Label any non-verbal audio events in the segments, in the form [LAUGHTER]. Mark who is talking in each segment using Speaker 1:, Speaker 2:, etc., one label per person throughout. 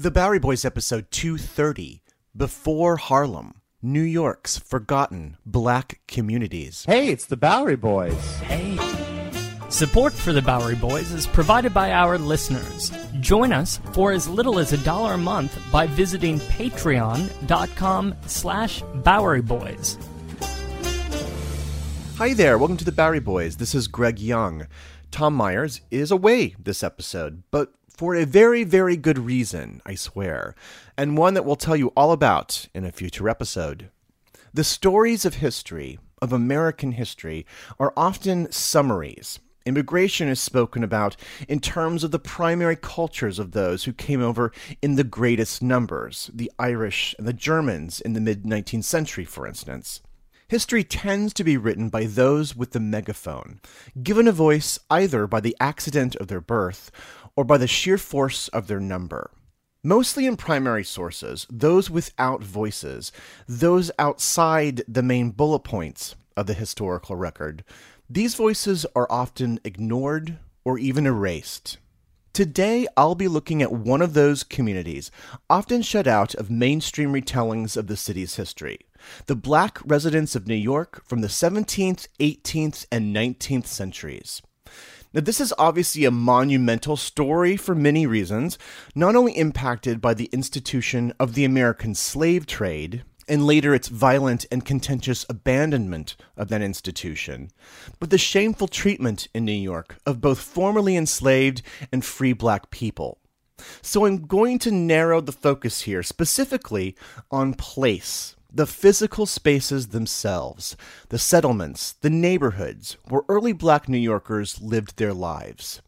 Speaker 1: The Bowery Boys episode 230 Before Harlem, New York's Forgotten Black Communities.
Speaker 2: Hey, it's the Bowery Boys.
Speaker 3: Hey. Support for the Bowery Boys is provided by our listeners. Join us for as little as a dollar a month by visiting patreon.com slash Bowery Boys.
Speaker 1: Hi there, welcome to the Bowery Boys. This is Greg Young. Tom Myers is away this episode, but for a very, very good reason, I swear, and one that we'll tell you all about in a future episode. The stories of history, of American history, are often summaries. Immigration is spoken about in terms of the primary cultures of those who came over in the greatest numbers, the Irish and the Germans in the mid 19th century, for instance. History tends to be written by those with the megaphone, given a voice either by the accident of their birth or by the sheer force of their number. Mostly in primary sources, those without voices, those outside the main bullet points of the historical record, these voices are often ignored or even erased. Today, I'll be looking at one of those communities, often shut out of mainstream retellings of the city's history the black residents of New York from the 17th, 18th, and 19th centuries. Now, this is obviously a monumental story for many reasons, not only impacted by the institution of the American slave trade, and later its violent and contentious abandonment of that institution, but the shameful treatment in New York of both formerly enslaved and free black people. So I'm going to narrow the focus here specifically on place, the physical spaces themselves, the settlements, the neighborhoods where early black New Yorkers lived their lives.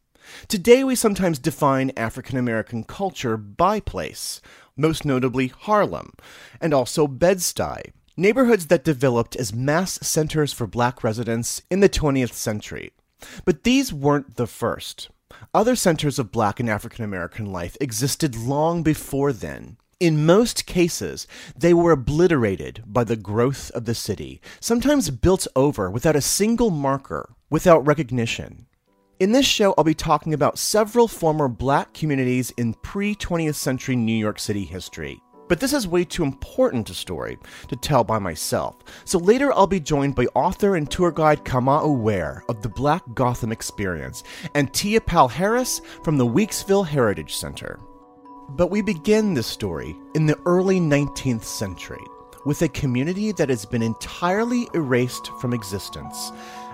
Speaker 1: Today, we sometimes define African American culture by place, most notably Harlem, and also Bed-Stuy, neighborhoods that developed as mass centers for black residents in the 20th century. But these weren't the first. Other centers of black and African American life existed long before then, in most cases, they were obliterated by the growth of the city, sometimes built over without a single marker, without recognition. In this show, I'll be talking about several former black communities in pre 20th century New York City history. But this is way too important a story to tell by myself, so later I'll be joined by author and tour guide Kamau Ware of the Black Gotham Experience and Tia Powell Harris from the Weeksville Heritage Center. But we begin this story in the early 19th century with a community that has been entirely erased from existence,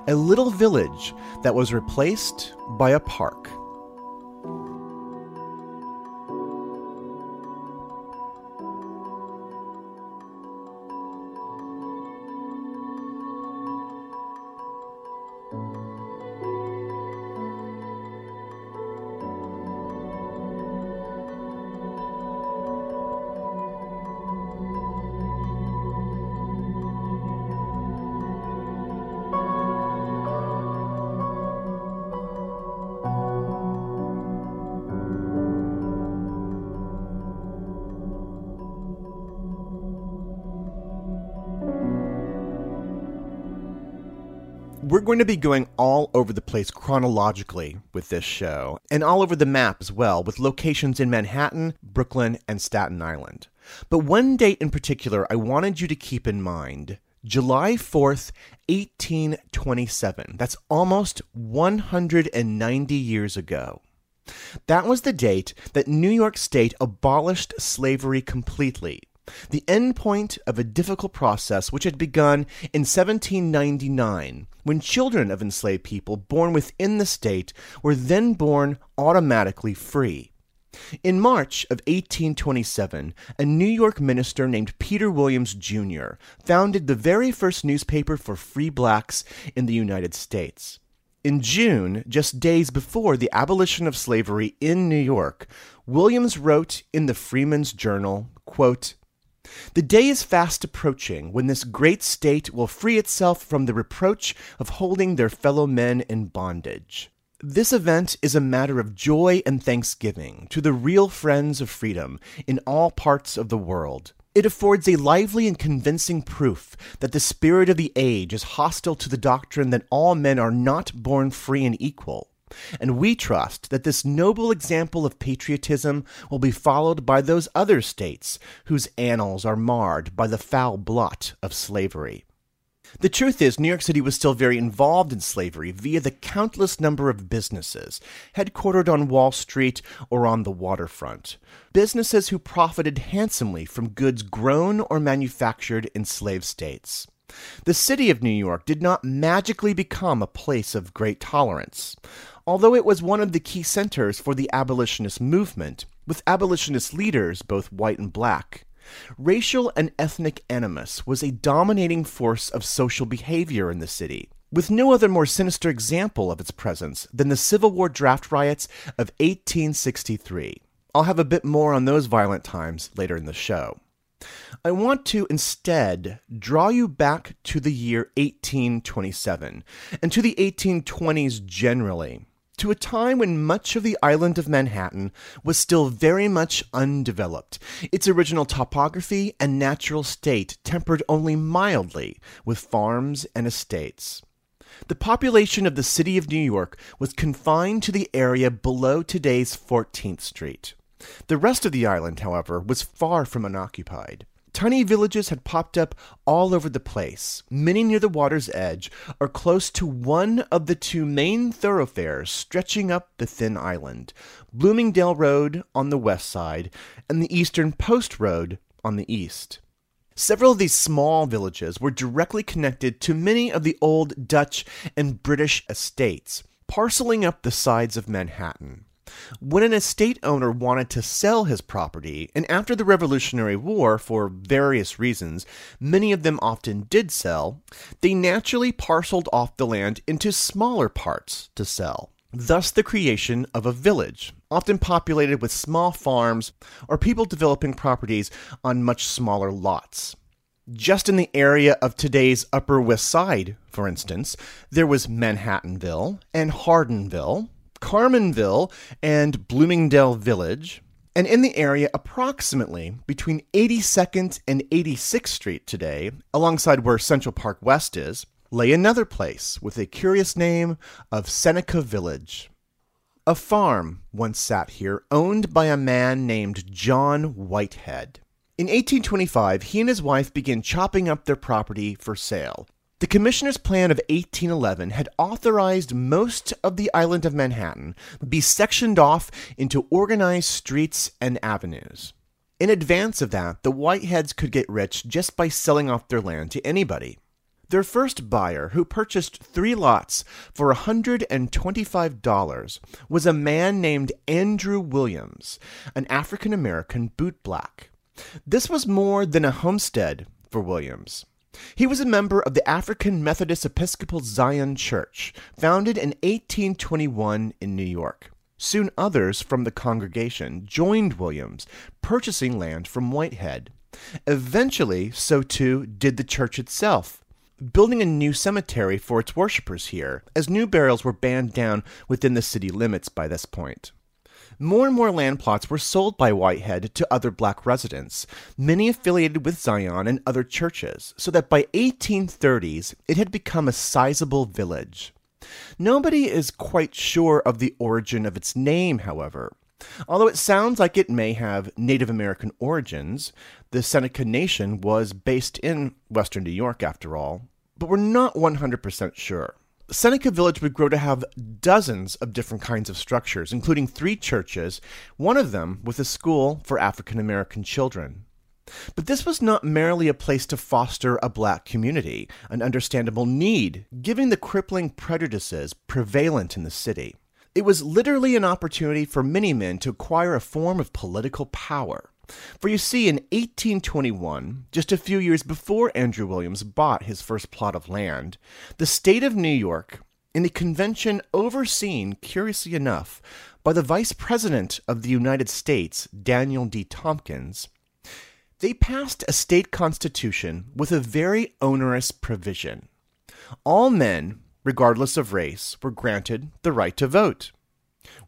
Speaker 1: a little village that was replaced by a park. Going to be going all over the place chronologically with this show, and all over the map as well, with locations in Manhattan, Brooklyn, and Staten Island. But one date in particular I wanted you to keep in mind July 4th, 1827. That's almost 190 years ago. That was the date that New York State abolished slavery completely, the end point of a difficult process which had begun in 1799 when children of enslaved people born within the state were then born automatically free. In March of 1827, a New York minister named Peter Williams Jr. founded the very first newspaper for free blacks in the United States. In June, just days before the abolition of slavery in New York, Williams wrote in the Freedom's Journal, quote, the day is fast approaching when this great state will free itself from the reproach of holding their fellow men in bondage. This event is a matter of joy and thanksgiving to the real friends of freedom in all parts of the world. It affords a lively and convincing proof that the spirit of the age is hostile to the doctrine that all men are not born free and equal. And we trust that this noble example of patriotism will be followed by those other states whose annals are marred by the foul blot of slavery. The truth is, New York City was still very involved in slavery via the countless number of businesses, headquartered on Wall Street or on the waterfront. Businesses who profited handsomely from goods grown or manufactured in slave states. The city of New York did not magically become a place of great tolerance. Although it was one of the key centers for the abolitionist movement, with abolitionist leaders both white and black, Racial and ethnic animus was a dominating force of social behavior in the city, with no other more sinister example of its presence than the Civil War draft riots of 1863. I'll have a bit more on those violent times later in the show. I want to instead draw you back to the year 1827 and to the 1820s generally to a time when much of the island of Manhattan was still very much undeveloped, its original topography and natural state tempered only mildly with farms and estates. The population of the city of New York was confined to the area below today's 14th Street. The rest of the island, however, was far from unoccupied. Tiny villages had popped up all over the place, many near the water's edge, or close to one of the two main thoroughfares stretching up the thin island Bloomingdale Road on the west side, and the Eastern Post Road on the east. Several of these small villages were directly connected to many of the old Dutch and British estates, parceling up the sides of Manhattan. When an estate owner wanted to sell his property, and after the Revolutionary War, for various reasons, many of them often did sell, they naturally parceled off the land into smaller parts to sell. Thus, the creation of a village, often populated with small farms or people developing properties on much smaller lots. Just in the area of today's Upper West Side, for instance, there was Manhattanville and Harsenville, Carmanville and Bloomingdale Village, and in the area approximately between 82nd and 86th Street today, alongside where Central Park West is, lay another place with a curious name of Seneca Village. A farm once sat here, owned by a man named John Whitehead. In 1825, he and his wife began chopping up their property for sale, the Commissioner's Plan of 1811 had authorized most of the island of Manhattan to be sectioned off into organized streets and avenues. In advance of that, the Whiteheads could get rich just by selling off their land to anybody. Their first buyer, who purchased three lots for $125, was a man named Andrew Williams, an African American bootblack. This was more than a homestead for Williams. He was a member of the African Methodist Episcopal Zion Church, founded in 1821 in New York. Soon others from the congregation joined Williams, purchasing land from Whitehead. Eventually, so too did the church itself, building a new cemetery for its worshippers here, as new burials were banned down within the city limits by this point. More and more land plots were sold by Whitehead to other black residents, many affiliated with Zion and other churches, so that by 1830s it had become a sizable village. Nobody is quite sure of the origin of its name, however. Although it sounds like it may have Native American origins, the Seneca Nation was based in western New York after all, but we're not 100% sure. Seneca Village would grow to have dozens of different kinds of structures, including three churches, one of them with a school for African American children. But this was not merely a place to foster a black community, an understandable need, given the crippling prejudices prevalent in the city. It was literally an opportunity for many men to acquire a form of political power. For you see, in 1821, just a few years before Andrew Williams bought his first plot of land, the state of New York, in a convention overseen, curiously enough, by the Vice President of the United States, Daniel D. Tompkins, they passed a state constitution with a very onerous provision. All men, regardless of race, were granted the right to vote.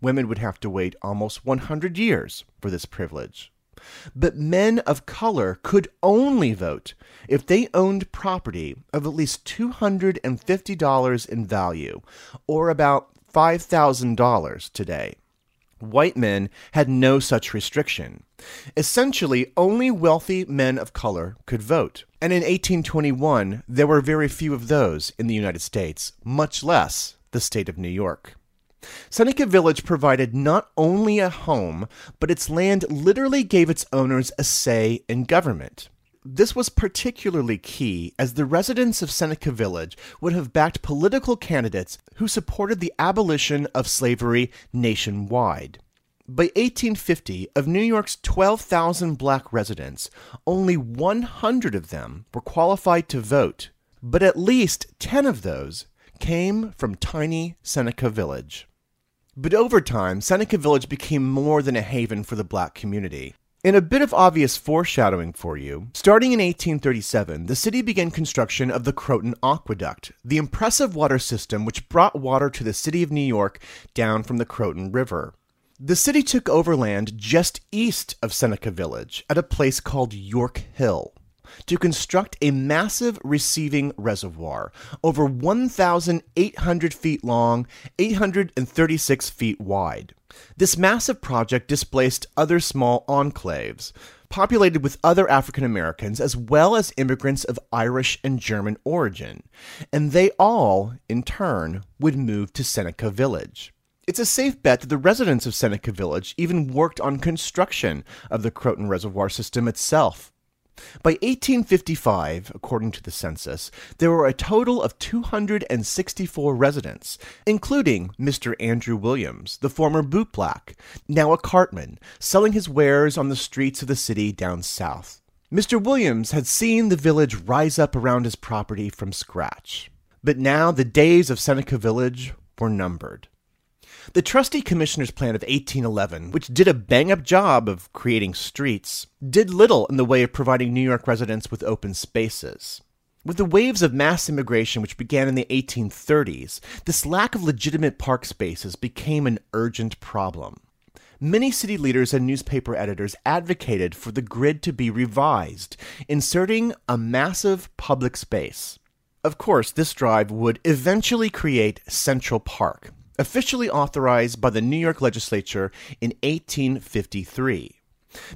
Speaker 1: Women would have to wait almost 100 years for this privilege. But men of color could only vote if they owned property of at least $250 in value, or about $5,000 today. White men had no such restriction. Essentially, only wealthy men of color could vote. And in 1821, there were very few of those in the United States, much less the state of New York. Seneca Village provided not only a home, but its land literally gave its owners a say in government. This was particularly key as the residents of Seneca Village would have backed political candidates who supported the abolition of slavery nationwide. By 1850, of New York's 12,000 black residents, only 100 of them were qualified to vote, but at least 10 of those came from tiny Seneca Village. But over time, Seneca Village became more than a haven for the black community. In a bit of obvious foreshadowing for you, starting in 1837, the city began construction of the Croton Aqueduct, the impressive water system which brought water to the city of New York down from the Croton River. The city took over land just east of Seneca Village at a place called York Hill to construct a massive receiving reservoir over 1,800 feet long, 836 feet wide. This massive project displaced other small enclaves, populated with other African Americans as well as immigrants of Irish and German origin, and they all, in turn, would move to Seneca Village. It's a safe bet that the residents of Seneca Village even worked on construction of the Croton Reservoir system itself. By 1855, according to the census, there were a total of 264 residents, including Mr. Andrew Williams, the former bootblack, now a cartman, selling his wares on the streets of the city down south. Mr. Williams had seen the village rise up around his property from scratch. But now the days of Seneca Village were numbered. The trustee commissioner's plan of 1811, which did a bang up job of creating streets, did little in the way of providing New York residents with open spaces. With the waves of mass immigration which began in the 1830s, this lack of legitimate park spaces became an urgent problem. Many city leaders and newspaper editors advocated for the grid to be revised, inserting a massive public space. Of course, this drive would eventually create Central Park, officially authorized by the New York legislature in 1853.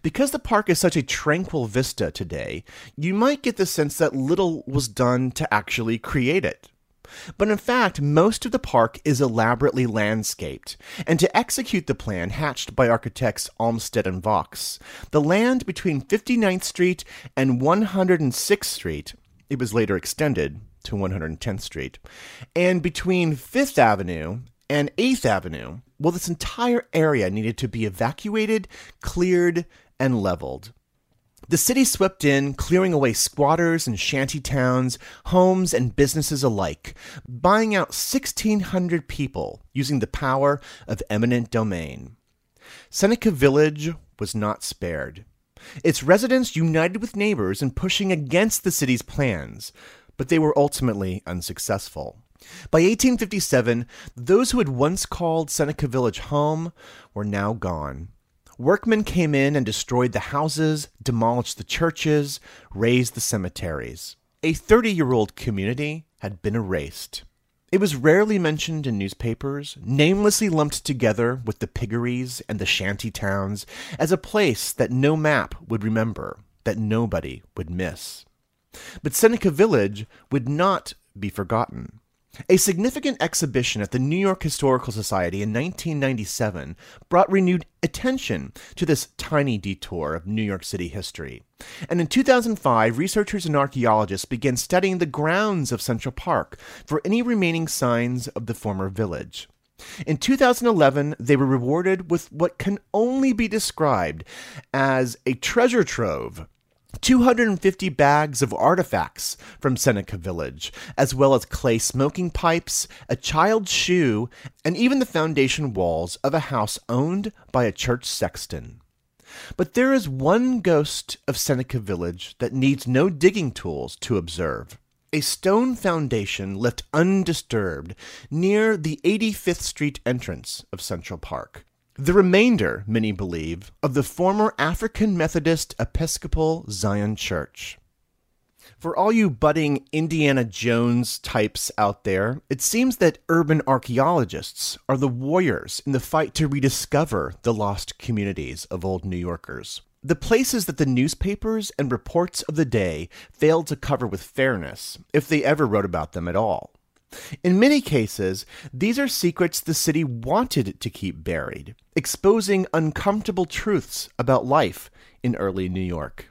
Speaker 1: Because the park is such a tranquil vista today, you might get the sense that little was done to actually create it. But in fact, most of the park is elaborately landscaped, and to execute the plan hatched by architects Olmsted and Vaux, the land between 59th Street and 106th Street, it was later extended to 110th Street, and between 5th Avenue and 8th Avenue, well, this entire area needed to be evacuated, cleared, and leveled. The city swept in, clearing away squatters and shanty towns, homes, and businesses alike, buying out 1,600 people using the power of eminent domain. Seneca Village was not spared. Its residents united with neighbors in pushing against the city's plans, but they were ultimately unsuccessful. By 1857, those who had once called Seneca Village home were now gone. Workmen came in and destroyed the houses, demolished the churches, razed the cemeteries. A 30 year old community had been erased. It was rarely mentioned in newspapers, namelessly lumped together with the piggeries and the shanty towns as a place that no map would remember, that nobody would miss. But Seneca Village would not be forgotten. A significant exhibition at the New York Historical Society in 1997 brought renewed attention to this tiny detour of New York City history. And in 2005, researchers and archaeologists began studying the grounds of Central Park for any remaining signs of the former village. In 2011, they were rewarded with what can only be described as a treasure trove 250 bags of artifacts from Seneca Village, as well as clay smoking pipes, a child's shoe, and even the foundation walls of a house owned by a church sexton. But there is one ghost of Seneca Village that needs no digging tools to observe. A stone foundation left undisturbed near the 85th Street entrance of Central Park. The remainder, many believe, of the former African Methodist Episcopal Zion Church. For all you budding Indiana Jones types out there, it seems that urban archaeologists are the warriors in the fight to rediscover the lost communities of old New Yorkers. The places that the newspapers and reports of the day failed to cover with fairness, if they ever wrote about them at all. In many cases, these are secrets the city wanted to keep buried, exposing uncomfortable truths about life in early New York.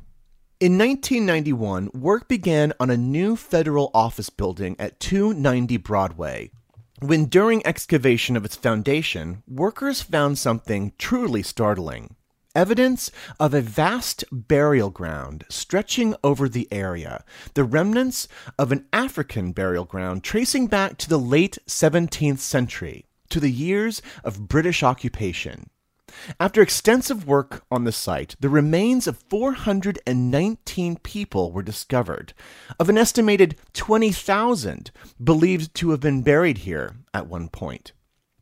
Speaker 1: In 1991, work began on a new federal office building at 290 Broadway. When, during excavation of its foundation, workers found something truly startling evidence of a vast burial ground stretching over the area, the remnants of an African burial ground tracing back to the late 17th century, to the years of British occupation. After extensive work on the site, the remains of 419 people were discovered, of an estimated 20,000 believed to have been buried here at one point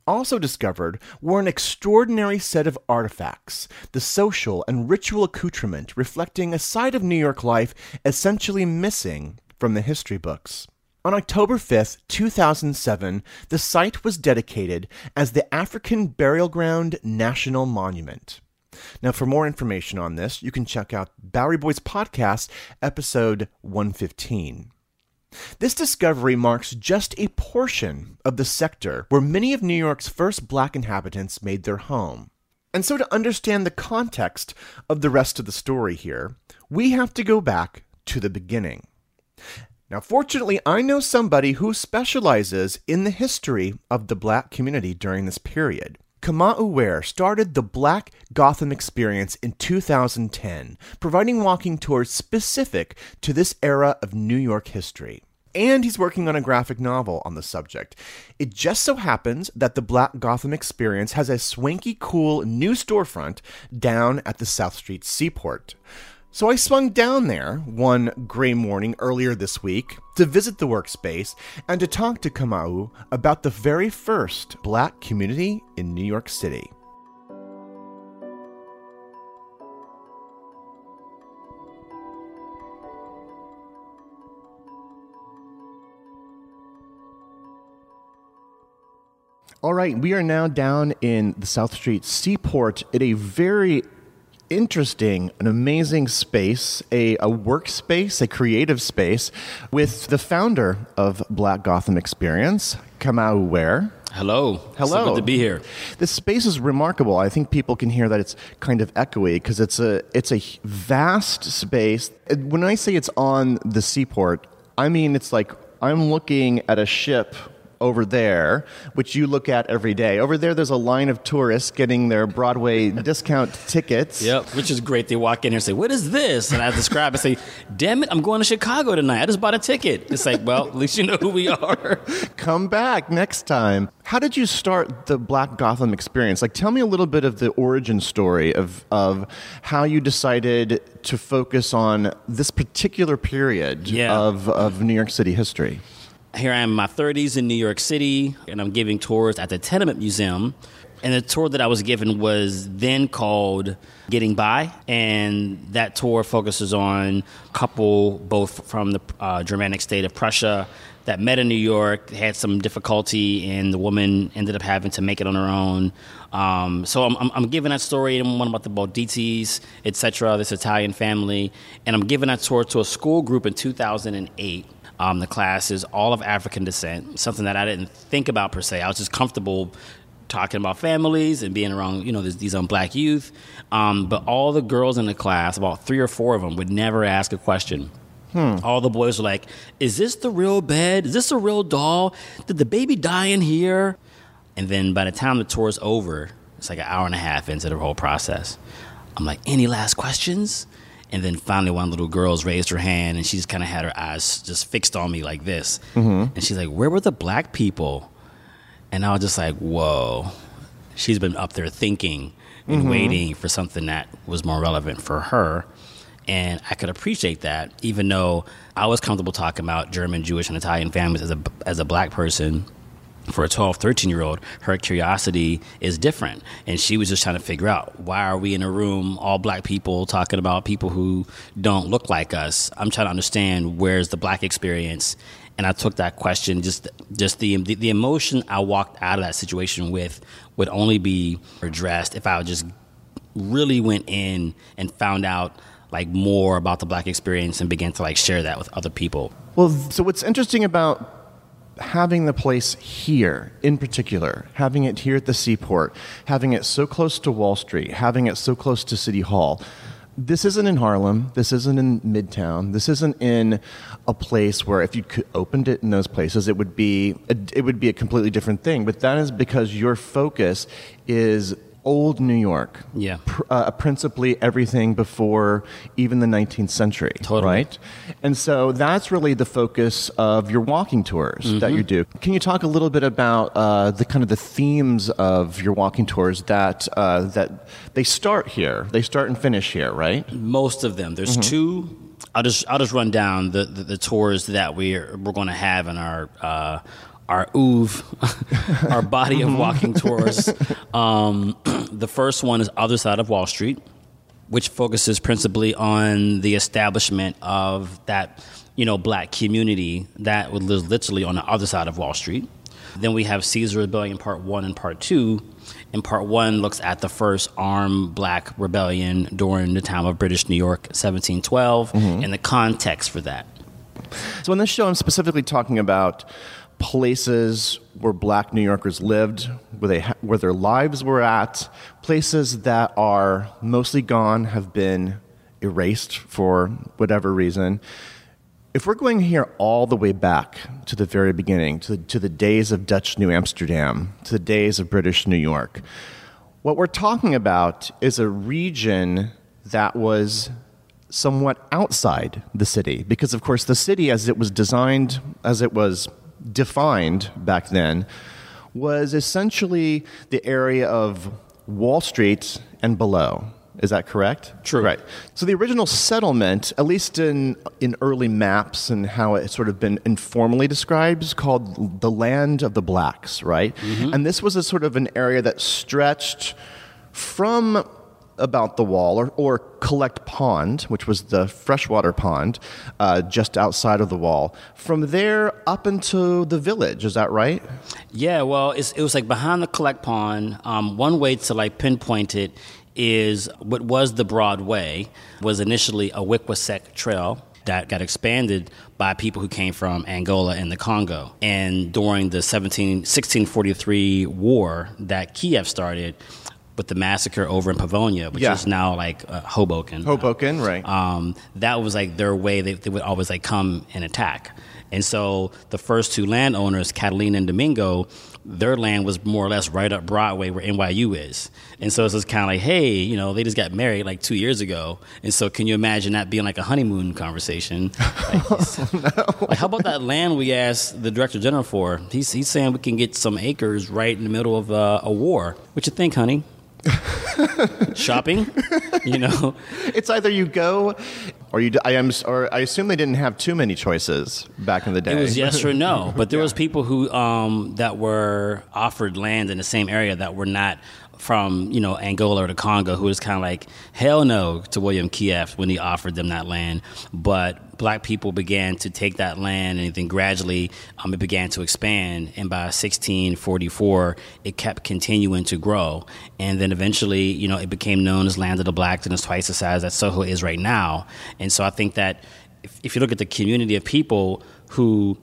Speaker 1: also discovered were an extraordinary set of artifacts, the social and ritual accoutrement reflecting a side of New York life essentially missing from the history books. On October 5, 2007, the site was dedicated as the African Burial Ground National Monument. Now, for more information on this, you can check out Bowery Boys Podcast, episode 115. This discovery marks just a portion of the sector where many of New York's first black inhabitants made their home. And so, to understand the context of the rest of the story here, we have to go back to the beginning. Now, fortunately, I know somebody who specializes in the history of the black community during this period. Kamau Ware started the Black Gotham Experience in 2010, providing walking tours specific to this era of New York history. And he's working on a graphic novel on the subject. It just so happens that the Black Gotham Experience has a swanky, cool new storefront down at the South Street Seaport. So I swung down there one gray morning earlier this week to visit the workspace and to talk to Kamau about the very first black community in New York City. All right, we are now down in the South Street Seaport at a very interesting, an amazing space, a, a workspace, a creative space with the founder of Black Gotham Experience, Kamau Ware.
Speaker 2: Hello.
Speaker 1: Hello.
Speaker 2: So good to be here.
Speaker 1: This space is remarkable. I think people can hear that it's kind of echoey because it's a it's a vast space. When I say it's on the seaport, I mean it's like I'm looking at a ship over there, which you look at every day. Over there, there's a line of tourists getting their Broadway discount tickets.
Speaker 2: Yep, which is great. They walk in here and say, What is this? And I describe and say, Damn it, I'm going to Chicago tonight. I just bought a ticket. It's like, Well, at least you know who we are. [LAUGHS]
Speaker 1: Come back next time. How did you start the Black Gotham experience? Like, tell me a little bit of the origin story of, of how you decided to focus on this particular period
Speaker 2: Yeah.
Speaker 1: of, of New York City history.
Speaker 2: Here I am in my 30s in New York City, and I'm giving tours at the Tenement Museum. And the tour that I was given was then called Getting By, and that tour focuses on a couple both from the uh, Germanic state of Prussia that met in New York, had some difficulty, and the woman ended up having to make it on her own. Um, so I'm, I'm, I'm giving that story, and one about the Baldizzis, etc., this Italian family, and I'm giving that tour to a school group in 2008 Um, the class is all of African descent, something that I didn't think about per se. I was just comfortable talking about families and being around, you know, these, these um, black youth. Um, but all the girls in the class, about three or four of them, would never ask a question. All the boys were like, "Is this the real bed? Is this a real doll? Did the baby die in here?" And then by the time the tour's over, it's like an hour and a half into the whole process. I'm like, "Any last questions?" And then finally, one little girl's raised her hand, and she just kind of had her eyes just fixed on me like this, mm-hmm. and she's like, "Where were the black people?" And I was just like, "Whoa." She's been up there thinking and mm-hmm. waiting for something that was more relevant for her. And I could appreciate that, even though I was comfortable talking about German, Jewish, and Italian families as a, as a black person. For a 12, 13 year old, her curiosity is different. And she was just trying to figure out why are we in a room, all black people, talking about people who don't look like us? I'm trying to understand where's the black experience. And I took that question, just just the, the the emotion I walked out of that situation with would only be addressed if I just really went in and found out like more about the black experience and began to like share that with other people.
Speaker 1: Well, so what's interesting about having the place here in particular, having it here at the seaport, having it so close to Wall Street, having it so close to City Hall. This isn't in Harlem. This isn't in Midtown. This isn't in a place where if you could opened it in those places, it would be a, it would be a completely different thing. But that is because your focus is old New York.
Speaker 2: Yeah.
Speaker 1: Pr- uh, principally everything before even the 19th century.
Speaker 2: Totally.
Speaker 1: Right? And so that's really the focus of your walking tours
Speaker 2: Mm-hmm.
Speaker 1: that you do. Can you talk a little bit about uh, the kind of the themes of your walking tours that uh, that they start here, they start and finish here, right?
Speaker 2: Most of them. There's two. I'll just I'll just run down the, the, the tours that we're we're going to have in our uh, our oeuvre, [LAUGHS] our body of walking tours. Um, [CLEARS THROAT] the first one is Other Side of Wall Street, which focuses principally on the establishment of that you know black community that lives literally on the other side of Wall Street. Then we have Caesar Rebellion Part One and Part Two. And Part One looks at the first armed black rebellion during the time of British New York, 1712, and the context for that.
Speaker 1: So in this show, I'm specifically talking about places where Black New Yorkers lived, where they ha- where their lives were at, places that are mostly gone, have been erased for whatever reason. If we're going here all the way back to the very beginning, to the, to the days of Dutch New Amsterdam, to the days of British New York, what we're talking about is a region that was somewhat outside the city because of course the city as it was designed as it was defined back then was essentially the area of Wall Street and below. Is that correct?
Speaker 2: True.
Speaker 1: right. So the original settlement at least in in early maps and how it's sort of been informally described is called the land of the blacks right? Mm-hmm. And this was a sort of an area that stretched from about the wall or, or collect pond which was the freshwater pond uh, just outside of the wall from there up into the village is that right
Speaker 2: Yeah, well, it was like behind the collect pond. Um, one way to like pinpoint it is what was the Broadway was initially a Wickquasgeck Trail that got expanded by people who came from Angola and the Congo. And during the 17, 1643 war that Kieft started with the massacre over in Pavonia, which
Speaker 1: Yeah.
Speaker 2: is now like uh, Hoboken.
Speaker 1: Hoboken, right.
Speaker 2: Um, that was like their way. They, they would always like come and attack. And so the first two landowners, Catalina and Domingo, their land was more or less right up Broadway where NYU is. And so it's just kind of like, hey, you know, they just got married like two years ago. And so can you imagine that being like a honeymoon conversation? [LAUGHS] Like, like, how about that land we asked the director general for? He's, he's saying we can get some acres right in the middle of uh, a war. What you think, honey? [LAUGHS] Shopping? You know?
Speaker 1: it's either you go or you I am or I assume they didn't have too many choices back in the day
Speaker 2: It was yes or no, but there was [LAUGHS] people who um, that were offered land in the same area that were not from you know Angola or the Congo, who was kind of like hell no to William Kieft when he offered them that land. But black people began to take that land, and then gradually um, it began to expand. And by 1644, it kept continuing to grow, and then eventually, you know, it became known as Land of the Blacks, and it's twice the size that Soho is right now. And so I think that if, if you look at the community of people, who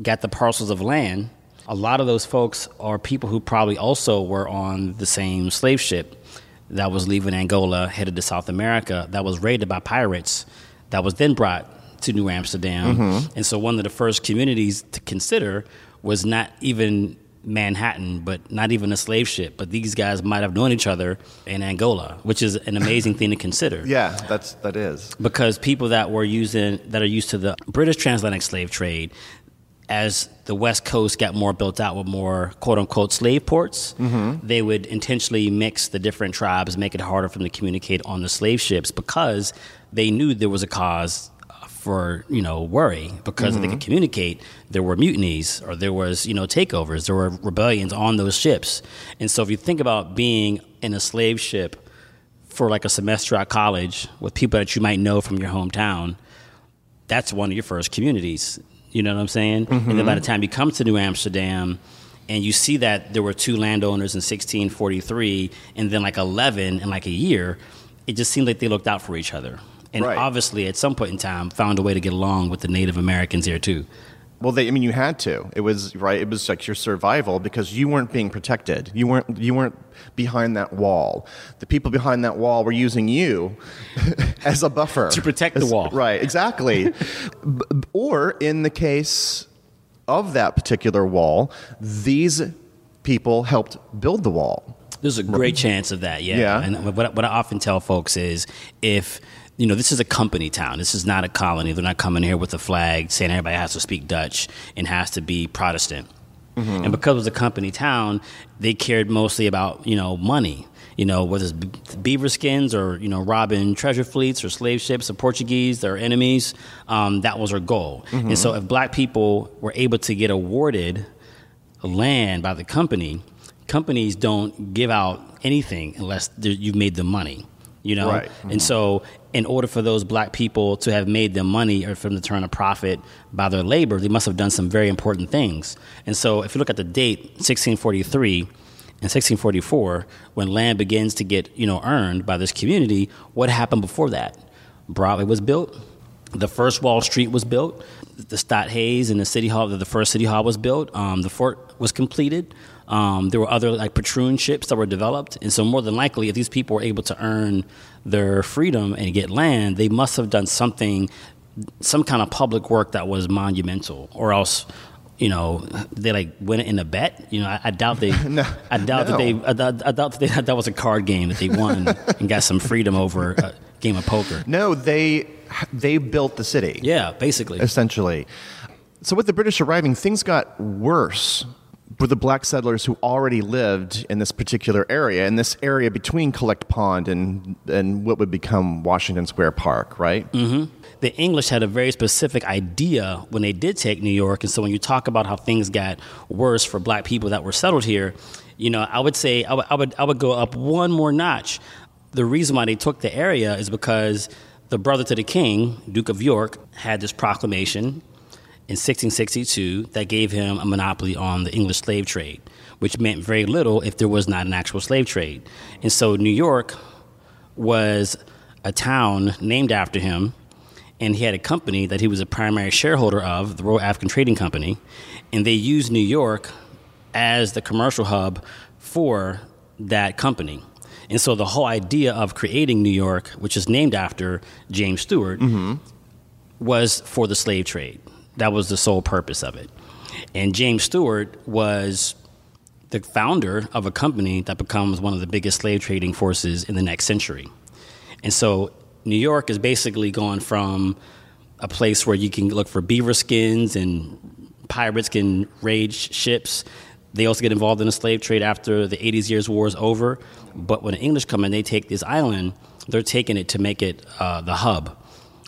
Speaker 2: got the parcels of land, a lot of those folks are people who probably also were on the same slave ship that was leaving Angola, headed to South America, that was raided by pirates, that was then brought to New Amsterdam.
Speaker 1: Mm-hmm.
Speaker 2: And so one of the first communities to consider was not even Manhattan, but not even a slave ship. But these guys might have known each other in Angola, which is an amazing thing to consider. [LAUGHS]
Speaker 1: Yeah, that's that is.
Speaker 2: Because people that were using that are used to the British transatlantic slave trade, as the West Coast got more built out with more quote unquote slave ports, mm-hmm. they would intentionally mix the different tribes, make it harder for them to communicate on the slave ships because they knew there was a cause for you know worry because if they could mm-hmm. communicate. There were mutinies or there was you know takeovers. There were rebellions on those ships. And so if you think about being in a slave ship for like a semester at college with people that you might know from your hometown that's one of your first communities. You know what I'm saying? And then by the mm-hmm. time you come to New Amsterdam and you see that there were two landowners in 1643 and then like 11 in like a year, it just seemed like they looked out for each other. And
Speaker 1: Right.
Speaker 2: obviously, at some point in time, found a way to get along with the Native Americans here too.
Speaker 1: Well, they, I mean, you had to. It was right. It was like your survival because you weren't being protected. You weren't. You weren't behind that wall. The people behind that wall were using you [LAUGHS] as a buffer
Speaker 2: To protect the wall.
Speaker 1: Right. Exactly. [LAUGHS] Or in the case of that particular wall, these people helped build the wall.
Speaker 2: There's a great chance of that, yeah.
Speaker 1: Yeah.
Speaker 2: And what, what I often tell folks is if, you know, this is a company town. This is not a colony. They're not coming here with a flag saying everybody has to speak Dutch and has to be Protestant. Mm-hmm. And because it was a company town, they cared mostly about, you know, money. You know, whether it's be- beaver skins or, you know, robbing treasure fleets or slave ships of Portuguese, their enemies, um, that was their goal. And mm-hmm. so if black people were able to get awarded land by the company, companies don't give out anything unless you've made the money. You know,
Speaker 1: Right.
Speaker 2: and mm-hmm. so in order for those black people to have made them money or for them to turn a profit by their labor, they must have done some very important things. And so if you look at the date, 1643 and 1644, when land begins to get you know earned by this community, what happened before that? Broadway was built. The first Wall Street was built. The Stadt Huys and the City Hall, the first City Hall was built. Um, the fort was completed. Um, there were other like patroonships that were developed, and so more than likely, if these people were able to earn their freedom and get land, they must have done something, some kind of public work that was monumental, or else. You know, they like win it in a bet. You know, I, I doubt they. [LAUGHS] no, I doubt that they. I, doubt- I doubt that, they, that was a card game that they won [LAUGHS] and got some freedom over a game of poker.
Speaker 1: No, they they built the city.
Speaker 2: Yeah, basically.
Speaker 1: essentially. So, with the British arriving, things got worse for the black settlers who already lived in this particular area, in this area between Collect Pond and, and what would become Washington Square Park, right? Mm-hmm.
Speaker 2: the English had a very specific idea when they did take New York. And so when you talk about how things got worse for black people that were settled here, you know, I would say I would, I would go up one more notch. The reason why they took the area is because the brother to the king, Duke of York, had this proclamation in 1662 that gave him a monopoly on the English slave trade, which meant very little if there was not an actual slave trade. And so New York was a town named after him, and he had a company that he was a primary shareholder of, the Royal African Trading Company, and they used New York as the commercial hub for that company. And so the whole idea of creating New York, which is named after James Stuart, mm-hmm. was for the slave trade. That was the sole purpose of it. And James Stuart was the founder of a company that becomes one of the biggest slave trading forces in the next century. And so New York is basically gone from a place where you can look for beaver skins and pirates can raid ships. They also get involved in the slave trade after the 80s years war is over. But when the English come in, they take this island, they're taking it to make it uh, the hub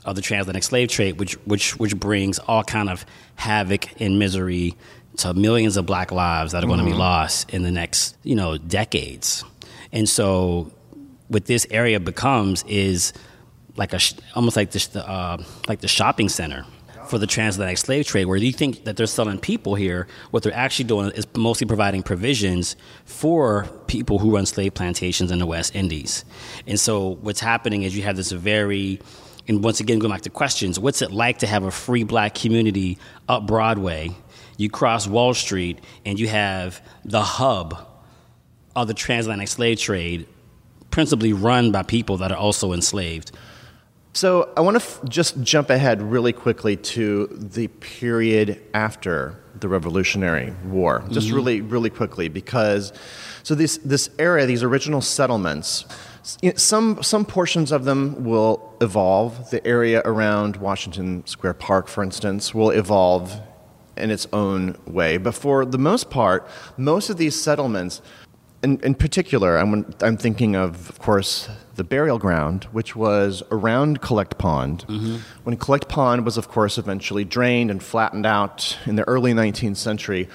Speaker 2: of the transatlantic slave trade, which, which, which brings all kind of havoc and misery to millions of black lives that are going to be lost in the next, you know, decades. And so what this area becomes is like a almost like this the uh, like the shopping center for the transatlantic slave trade, where you think that they're selling people here. What they're actually doing is mostly providing provisions for people who run slave plantations in the West Indies. And so what's happening is you have this very And once again, going back to questions, what's it like to have a free black community up Broadway? You cross Wall Street and you have the hub of the transatlantic slave trade, principally run by people that are also enslaved.
Speaker 1: So I want to f- just jump ahead really quickly to the period after the Revolutionary War, just
Speaker 2: Mm-hmm.
Speaker 1: really, really quickly, because so this this area, these original settlements, some some portions of them will evolve. The area around Washington Square Park, for instance, will evolve in its own way. But for the most part, most of these settlements in, in particular, I'm, I'm thinking of, of course, the burial ground, which was around Collect Pond. Mm-hmm. When Collect Pond was, of course, eventually drained and flattened out in the early 19th century,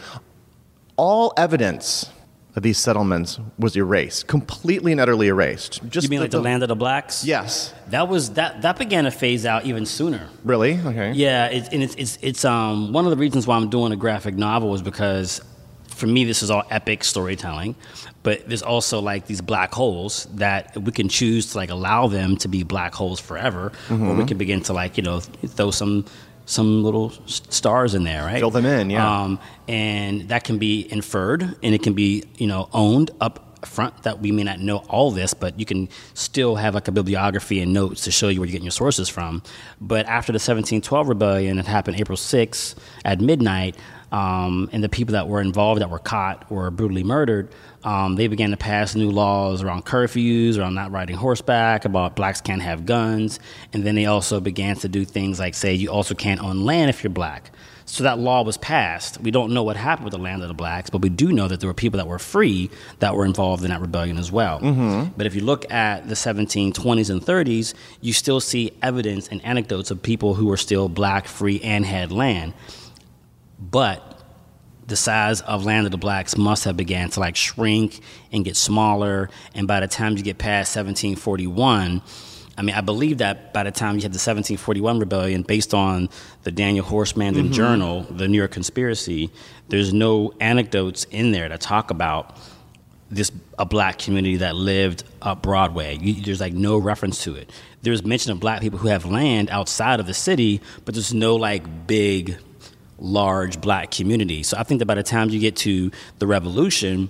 Speaker 1: all evidence of these settlements was erased, completely and utterly erased. Just
Speaker 2: You mean like the land of the blacks?
Speaker 1: Yes.
Speaker 2: That was that that began to phase out even sooner.
Speaker 1: Really? Okay.
Speaker 2: Yeah, it, and it's, it's it's um one of the reasons why I'm doing a graphic novel is because for me this is all epic storytelling, but there's also like these black holes that we can choose to like allow them to be black holes forever, or we can begin to like you know throw some some little stars in there, right?
Speaker 1: Fill them in, yeah.
Speaker 2: Um, and that can be inferred, and it can be you know owned up front that we may not know all this, but you can still have like a bibliography and notes to show you where you're getting your sources from. But after the 1712 rebellion, it happened April 6th at midnight, um, and the people that were involved that were caught were brutally murdered. Um, they began to pass new laws around curfews, around not riding horseback, about blacks can't have guns, and then they also began to do things like say you also can't own land if you're black. So that law was passed. We don't know what happened with the land of the blacks, but we do know that there were people that were free that were involved in that rebellion as well. But if you look at the 1720s and 30s, you still see evidence and anecdotes of people who were still black, free, and had land. But the size of land of the blacks must have began to like shrink and get smaller. And by the time you get past 1741, I mean, I believe that by the time you had the 1741 rebellion, based on the Daniel Horsmanden mm-hmm. Journal, the New York Conspiracy, there's no anecdotes in there that talk about this a black community that lived up Broadway. You, there's like no reference to it. There's mention of black people who have land outside of the city, but there's no like big, large black community. So I think that by the time you get to the Revolution,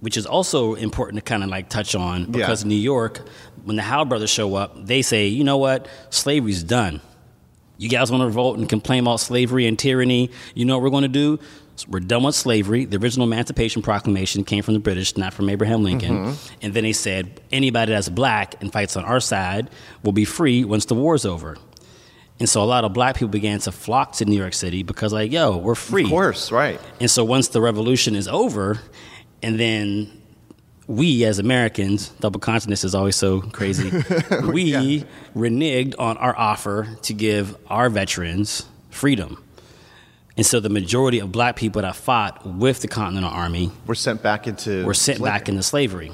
Speaker 2: which is also important to kind of like touch on because
Speaker 1: Yeah.
Speaker 2: New York, when the Howe brothers show up, they say, you know what, slavery's done. You guys want to revolt and complain about slavery and tyranny? You know what we're going to do? We're done with slavery. The original Emancipation Proclamation came from the British, not from Abraham Lincoln. Mm-hmm. And then they said anybody that's black and fights on our side will be free once the war's over. And so a lot of black people began to flock to New York City because, like, yo, we're free.
Speaker 1: Of course, right.
Speaker 2: And so once the revolution is over, and then we as Americans, double consciousness is always so crazy, [LAUGHS] we reneged on our offer to give our veterans freedom. And so the majority of black people that fought with the Continental Army
Speaker 1: We're sent back into.
Speaker 2: were sent
Speaker 1: slavery.
Speaker 2: back into slavery.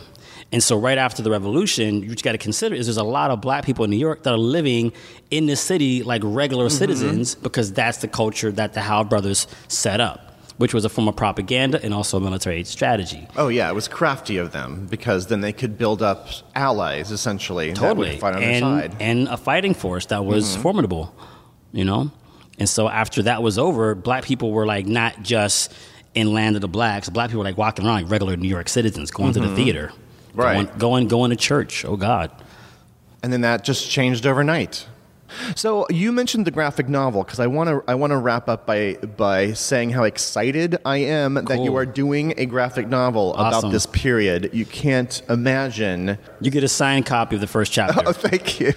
Speaker 2: And so, right after the revolution, you got to consider is there's a lot of black people in New York that are living in the city like regular
Speaker 1: Mm-hmm.
Speaker 2: citizens because that's the culture that the Howe brothers set up, which was a form of propaganda and also a military strategy.
Speaker 1: Oh yeah, it was crafty of them because then they could build up allies essentially
Speaker 2: Totally,
Speaker 1: fight on
Speaker 2: and,
Speaker 1: their side.
Speaker 2: and a fighting force that was
Speaker 1: Mm-hmm.
Speaker 2: formidable, you know. And so after that was over, black people were like not just in land of the blacks. Black people were like walking around like regular New York citizens, going to the theater,
Speaker 1: Mm-hmm. Right.
Speaker 2: Going, going, going to church. Oh God.
Speaker 1: and then that just changed overnight. So you mentioned the graphic novel because I want to I want to wrap up by by saying how excited I am that you are doing a graphic novel about this period. You can't imagine.
Speaker 2: You get a signed copy of the first chapter. [LAUGHS]
Speaker 1: Oh, thank you.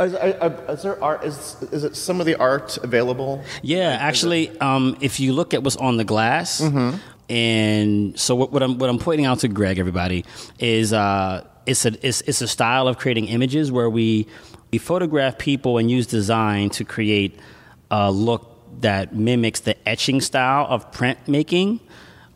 Speaker 1: Is, is there art? Is is it some of the art available?
Speaker 2: Yeah, actually, um, if you look at what's on the glass,
Speaker 1: Mm-hmm.
Speaker 2: And so what, what I'm what I'm pointing out to Greg, everybody, is uh, it's a it's, it's a style of creating images where we we photograph people and use design to create a look that mimics the etching style of printmaking,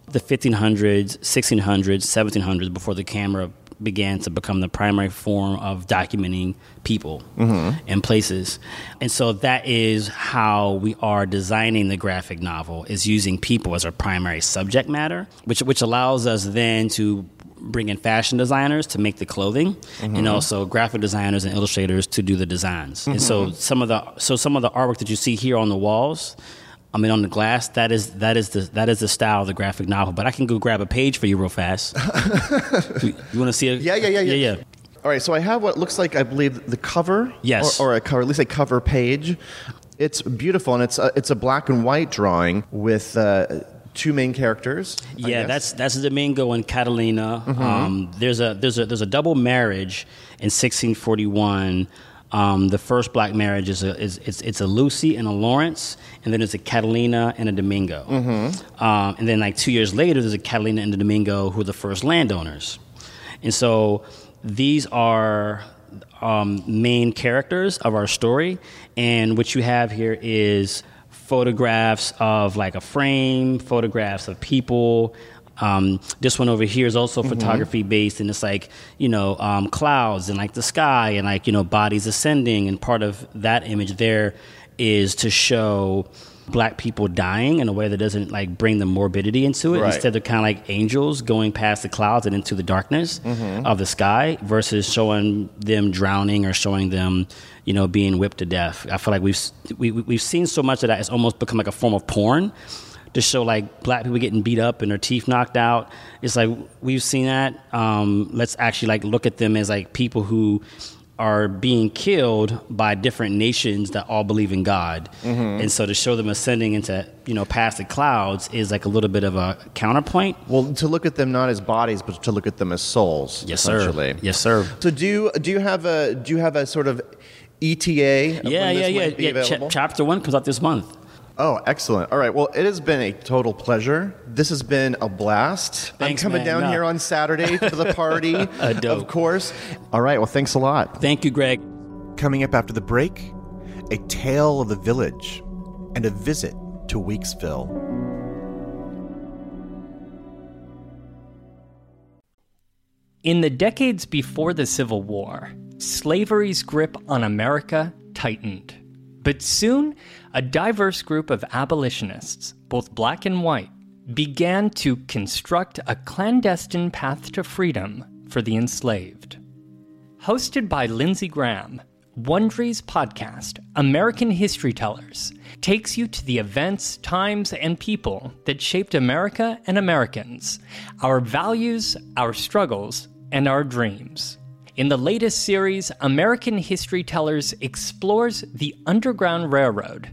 Speaker 2: the 1500s, 1600s, 1700s, before the camera began to become the primary form of documenting people mm-hmm. and places. And so that is how we are designing the graphic novel is using people as our primary subject matter, which which allows us then to bring in fashion designers to make the clothing, and mm-hmm. also graphic designers and illustrators to do the designs. And so mm-hmm. some of the so some of the artwork that you see here on the walls. I mean, on the glass, that is that is the that is the style of the graphic novel. But I can go grab a page for you real fast. [LAUGHS] you want to see it?
Speaker 1: Yeah, yeah, yeah, yeah.
Speaker 2: yeah, yeah.
Speaker 1: All right, so I have what looks like, I believe, the cover.
Speaker 2: Yes.
Speaker 1: Or, or a cover, at least a cover page. It's beautiful, and it's a, it's a black and white drawing with uh, two main characters.
Speaker 2: Yeah.
Speaker 1: Mm-hmm.
Speaker 2: that's that's Domingo and Catalina. Um, there's a there's a there's a double marriage in 1641. Um, the first black marriage is a is it's, it's a Lucy and a Lawrence, and then there's a Catalina and a Domingo.
Speaker 1: Mm-hmm.
Speaker 2: Um, and then like two years later, there's a Catalina and a Domingo who are the first landowners. And so these are um, main characters of our story. And what you have here is photographs of like a frame, photographs of people. Um, this one over here is also photography based, and it's like you know um, clouds and like the sky and like you know bodies ascending. And part of that image there is to show black people dying in a way that doesn't like bring the morbidity into it.
Speaker 1: Right.
Speaker 2: Instead, they're kind of like angels going past the clouds and into the darkness of the sky versus showing them drowning or showing them, you know, being whipped to death. I feel like we've we, we- we've seen so much of that it's almost become like a form of porn to show like black people getting beat up and their teeth knocked out. It's like we've seen that. Um, let's actually like look at them as like people who are being killed by different nations that all believe in God. Mm-hmm. And so to show them ascending into, you know, past the clouds is like a little bit of a counterpoint.
Speaker 1: Well, to look at them not as bodies, but to look at them as souls.
Speaker 2: Yes, sir. Yes, sir.
Speaker 1: So do you do you have a do you have a sort of ETA?
Speaker 2: Yeah, yeah,
Speaker 1: this
Speaker 2: yeah. yeah. Ch- chapter one comes out this month.
Speaker 1: Oh, excellent. All right. Well, it has been a total pleasure. This has been a blast.
Speaker 2: Thanks,
Speaker 1: I'm coming
Speaker 2: man.
Speaker 1: down
Speaker 2: No.
Speaker 1: here on Saturday for the party, [LAUGHS] of course. All right. Well, thanks a lot.
Speaker 2: Thank you, Greg.
Speaker 1: Coming up after the break, a tale of the village and a visit to Weeksville.
Speaker 3: In the decades before the Civil War, slavery's grip on America tightened. But soon, a diverse group of abolitionists, both black and white, began to construct a clandestine path to freedom for the enslaved. Hosted by Lindsey Graham, Wondery's podcast, American History Tellers, takes you to the events, times, and people that shaped America and Americans, our values, our struggles, and our dreams. In the latest series, American History Tellers explores the Underground Railroad,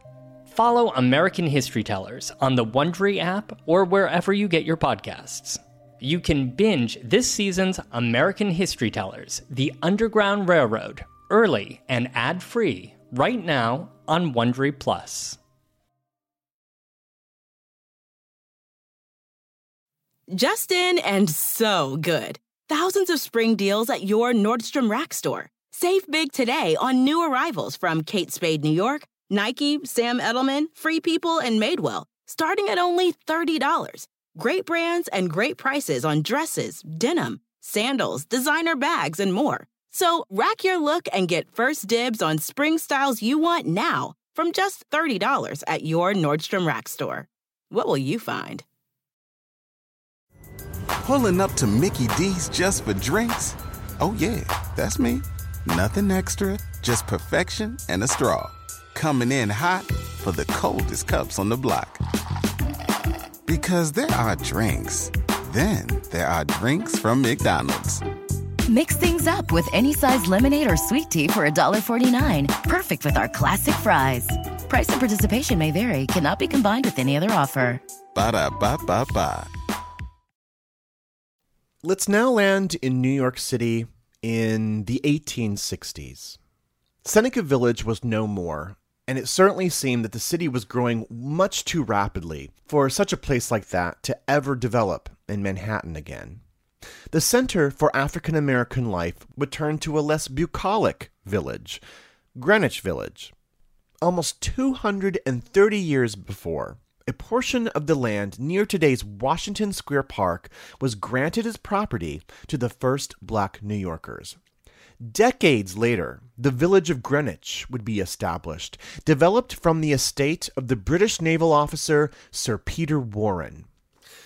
Speaker 3: Follow American History Tellers on the Wondery app or wherever you get your podcasts. You can binge this season's American History Tellers, The Underground Railroad, early and ad-free right now on Wondery Plus.
Speaker 4: Justin and so good. Thousands of spring deals at your Nordstrom Rack store. Save big today on new arrivals from Kate Spade New York, Nike, Sam Edelman, Free People, and Madewell, starting at only $30. Great brands and great prices on dresses, denim, sandals, designer bags, and more. So rack your look and get first dibs on spring styles you want now from just $30 at your Nordstrom Rack store. What will you find?
Speaker 5: Pulling up to Mickey D's just for drinks? Oh, yeah, that's me. Nothing extra, just perfection and a straw. Coming in hot for the coldest cups on the block. Because there are drinks, then there are drinks from McDonald's.
Speaker 6: Mix things up with any size lemonade or sweet tea for $1.49. Perfect with our classic fries. Price and participation may vary, cannot be combined with any other offer.
Speaker 5: Ba da ba ba ba.
Speaker 1: Let's now land in New York City in the 1860s. Seneca Village was no more, and it certainly seemed that the city was growing much too rapidly for such a place like that to ever develop in Manhattan again. The Center for African American Life would turn to a less bucolic village, Greenwich Village. Almost 230 years before, a portion of the land near today's Washington Square Park was granted as property to the first black New Yorkers. Decades later, the village of Greenwich would be established, developed from the estate of the British naval officer Sir Peter Warren.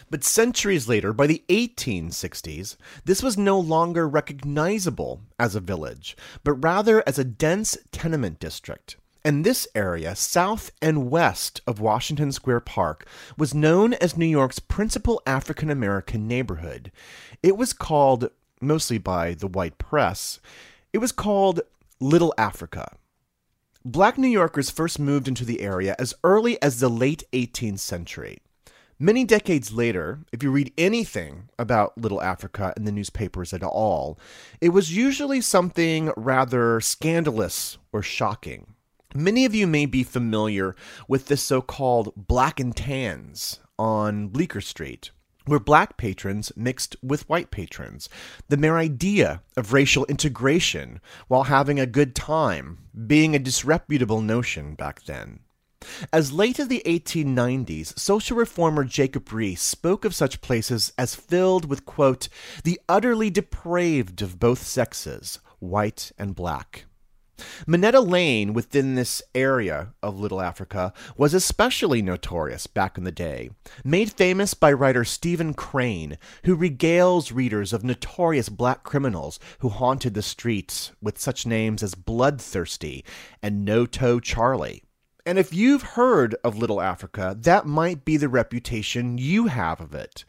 Speaker 1: But centuries later, by the 1860s, this was no longer recognizable as a village, but rather as a dense tenement district. And this area, south and west of Washington Square Park, was known as New York's principal African American neighborhood. It was called, mostly by the white press, it was called Little Africa. Black New Yorkers first moved into the area as early as the late 18th century. Many decades later, if you read anything about Little Africa in the newspapers at all, it was usually something rather scandalous or shocking. Many of you may be familiar with the so called black and tans on Bleecker Street, where black patrons mixed with white patrons. The mere idea of racial integration while having a good time being a disreputable notion back then. As late as the 1890s, social reformer Jacob Riis spoke of such places as filled with, quote, the utterly depraved of both sexes, white and black. Minetta Lane within this area of Little Africa was especially notorious back in the day, made famous by writer Stephen Crane, who regales readers of notorious black criminals who haunted the streets with such names as Bloodthirsty and No Toe Charlie. And if you've heard of Little Africa, that might be the reputation you have of it.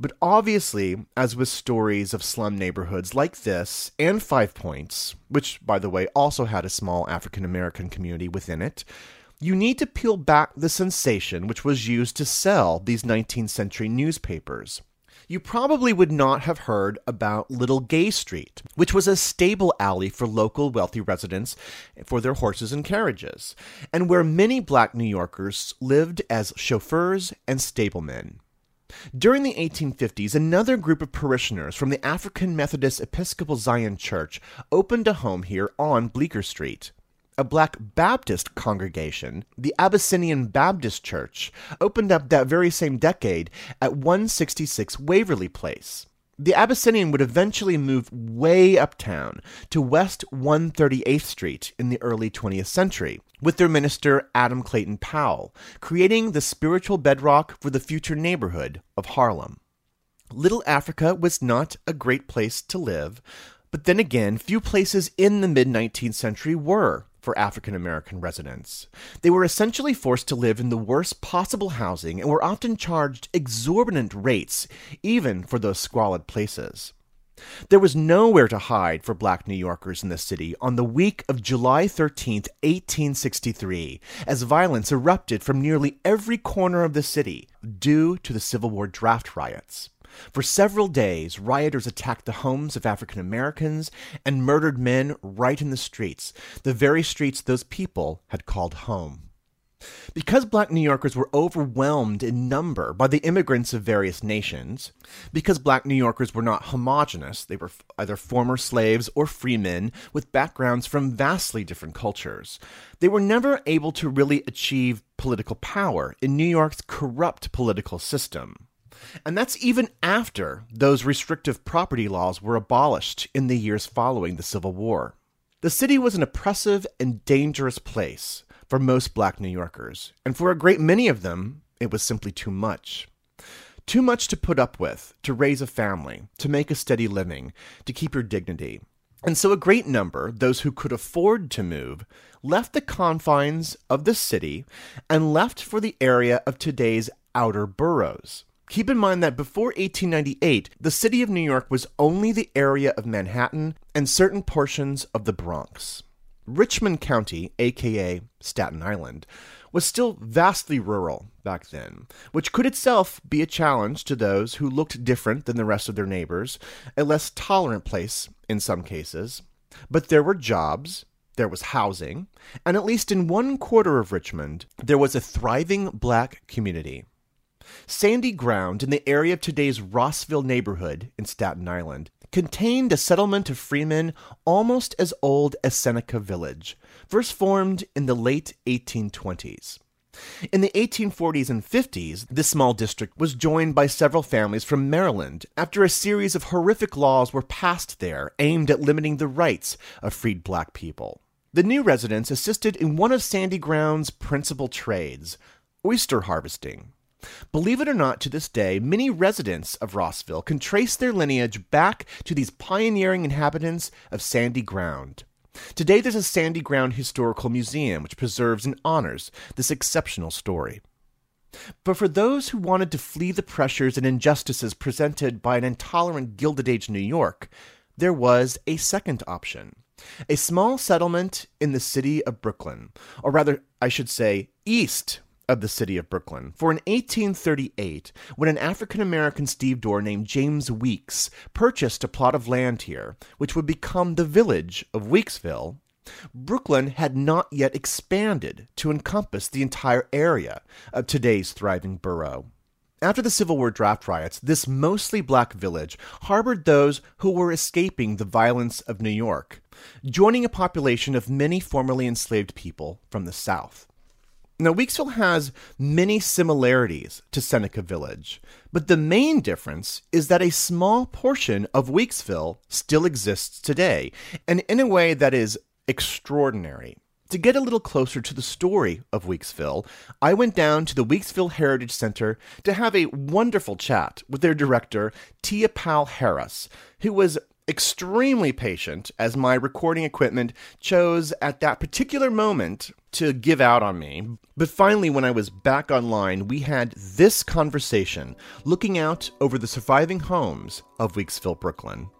Speaker 1: But obviously, as with stories of slum neighborhoods like this and Five Points, which, by the way, also had a small African American community within it, you need to peel back the sensation which was used to sell these 19th century newspapers you probably would not have heard about Little Gay Street, which was a stable alley for local wealthy residents for their horses and carriages, and where many black New Yorkers lived as chauffeurs and stablemen. During the 1850s, another group of parishioners from the African Methodist Episcopal Zion Church opened a home here on Bleecker Street a black Baptist congregation, the Abyssinian Baptist Church, opened up that very same decade at 166 Waverly Place. The Abyssinian would eventually move way uptown to West 138th Street in the early 20th century with their minister Adam Clayton Powell, creating the spiritual bedrock for the future neighborhood of Harlem. Little Africa was not a great place to live, but then again, few places in the mid 19th century were for African American residents. They were essentially forced to live in the worst possible housing and were often charged exorbitant rates, even for those squalid places. There was nowhere to hide for black New Yorkers in the city on the week of July 13, 1863, as violence erupted from nearly every corner of the city due to the Civil War draft riots. For several days, rioters attacked the homes of African Americans and murdered men right in the streets, the very streets those people had called home. Because black New Yorkers were overwhelmed in number by the immigrants of various nations, because black New Yorkers were not homogenous, they were either former slaves or freemen with backgrounds from vastly different cultures, they were never able to really achieve political power in New York's corrupt political system. And that's even after those restrictive property laws were abolished in the years following the Civil War. The city was an oppressive and dangerous place for most black New Yorkers, and for a great many of them, it was simply too much. Too much to put up with, to raise a family, to make a steady living, to keep your dignity. And so a great number, those who could afford to move, left the confines of the city and left for the area of today's outer boroughs. Keep in mind that before 1898, the city of New York was only the area of Manhattan and certain portions of the Bronx. Richmond County, aka Staten Island, was still vastly rural back then, which could itself be a challenge to those who looked different than the rest of their neighbors, a less tolerant place in some cases. But there were jobs, there was housing, and at least in one quarter of Richmond, there was a thriving black community. Sandy Ground in the area of today's Rossville neighborhood in Staten Island contained a settlement of freemen almost as old as Seneca Village, first formed in the late 1820s. In the 1840s and 50s, this small district was joined by several families from Maryland after a series of horrific laws were passed there aimed at limiting the rights of freed black people. The new residents assisted in one of Sandy Ground's principal trades, oyster harvesting. Believe it or not, to this day, many residents of Rossville can trace their lineage back to these pioneering inhabitants of Sandy Ground. Today, there's a Sandy Ground Historical Museum which preserves and honors this exceptional story. But for those who wanted to flee the pressures and injustices presented by an intolerant Gilded Age New York, there was a second option. A small settlement in the city of Brooklyn, or rather, I should say, east of the city of Brooklyn. For in 1838, when an African American stevedore named James Weeks purchased a plot of land here, which would become the village of Weeksville, Brooklyn had not yet expanded to encompass the entire area of today's thriving borough. After the Civil War draft riots, this mostly black village harbored those who were escaping the violence of New York, joining a population of many formerly enslaved people from the South. Now, Weeksville has many similarities to Seneca Village, but the main difference is that a small portion of Weeksville still exists today, and in a way that is extraordinary. To get a little closer to the story of Weeksville, I went down to the Weeksville Heritage Center to have a wonderful chat with their director, Tia Powell Harris, who was extremely patient as my recording equipment chose at that particular moment to give out on me. But finally, when I was back online, we had this conversation looking out over the surviving homes of Weeksville, Brooklyn.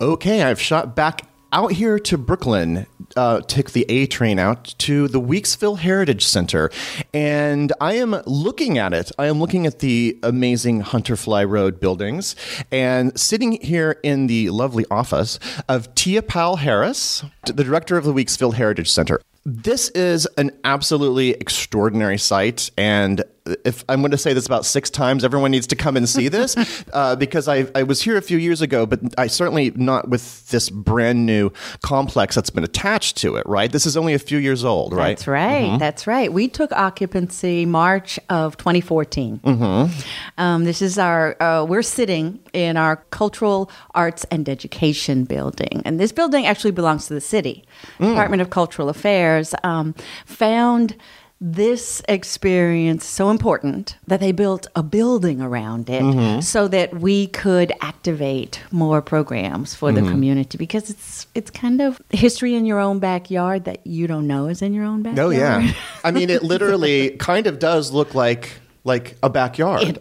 Speaker 1: Okay, I've shot back out here to Brooklyn, uh, took the A train out to the Weeksville Heritage Center, and I am looking at it. I am looking at the amazing Hunterfly Road buildings, and sitting here in the lovely office of Tia Powell Harris, the director of the Weeksville Heritage Center. This is an absolutely extraordinary site, and if I'm going to say this about six times, everyone needs to come and see this [LAUGHS] uh, because I, I was here a few years ago, but I certainly not with this brand new complex that's been attached to it. Right? This is only a few years old, right?
Speaker 7: That's right. Mm-hmm. That's right. We took occupancy March of 2014. Mm-hmm. Um, this is our. Uh, we're sitting in our Cultural Arts and Education building, and this building actually belongs to the city mm. Department of Cultural Affairs. Um, found this experience so important that they built a building around it mm-hmm. so that we could activate more programs for mm-hmm. the community because it's it's kind of history in your own backyard that you don't know is in your own backyard.
Speaker 1: Oh yeah. I mean it literally kind of does look like like a backyard.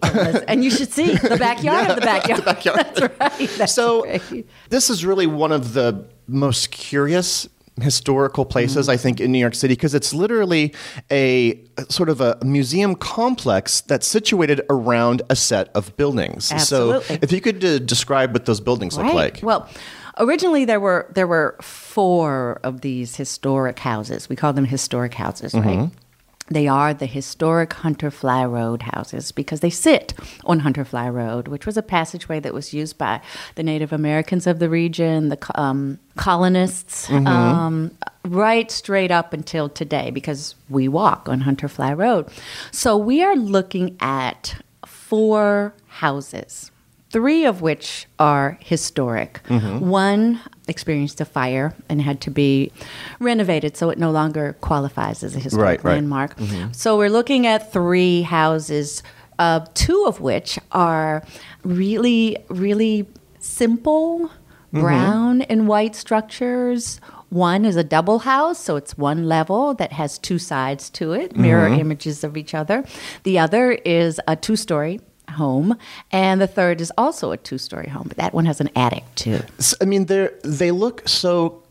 Speaker 7: and you should see the backyard yeah, of the backyard. [LAUGHS] the backyard. [LAUGHS] That's right. That's
Speaker 1: so
Speaker 7: right.
Speaker 1: this is really one of the most curious historical places, mm-hmm. I think, in New York City, because it's literally a sort of a museum complex that's situated around a set of buildings.
Speaker 7: Absolutely.
Speaker 1: So, if you could uh, describe what those buildings
Speaker 7: right.
Speaker 1: look like.
Speaker 7: Well, originally there were there were four of these historic houses. We call them historic houses, mm-hmm. right? They are the historic Hunterfly Road houses because they sit on Hunterfly Road, which was a passageway that was used by the Native Americans of the region, the um, colonists, mm-hmm. um, right straight up until today because we walk on Hunterfly Road. So we are looking at four houses three of which are historic. Mm-hmm. One experienced a fire and had to be renovated, so it no longer qualifies as a historic
Speaker 1: right,
Speaker 7: landmark.
Speaker 1: Right. Mm-hmm.
Speaker 7: So we're looking at three houses, uh, two of which are really, really simple mm-hmm. brown and white structures. One is a double house, so it's one level that has two sides to it, mirror mm-hmm. images of each other. The other is a two story home, and the third is also a two-story home, but that one has an attic too.
Speaker 1: I mean, they they look so.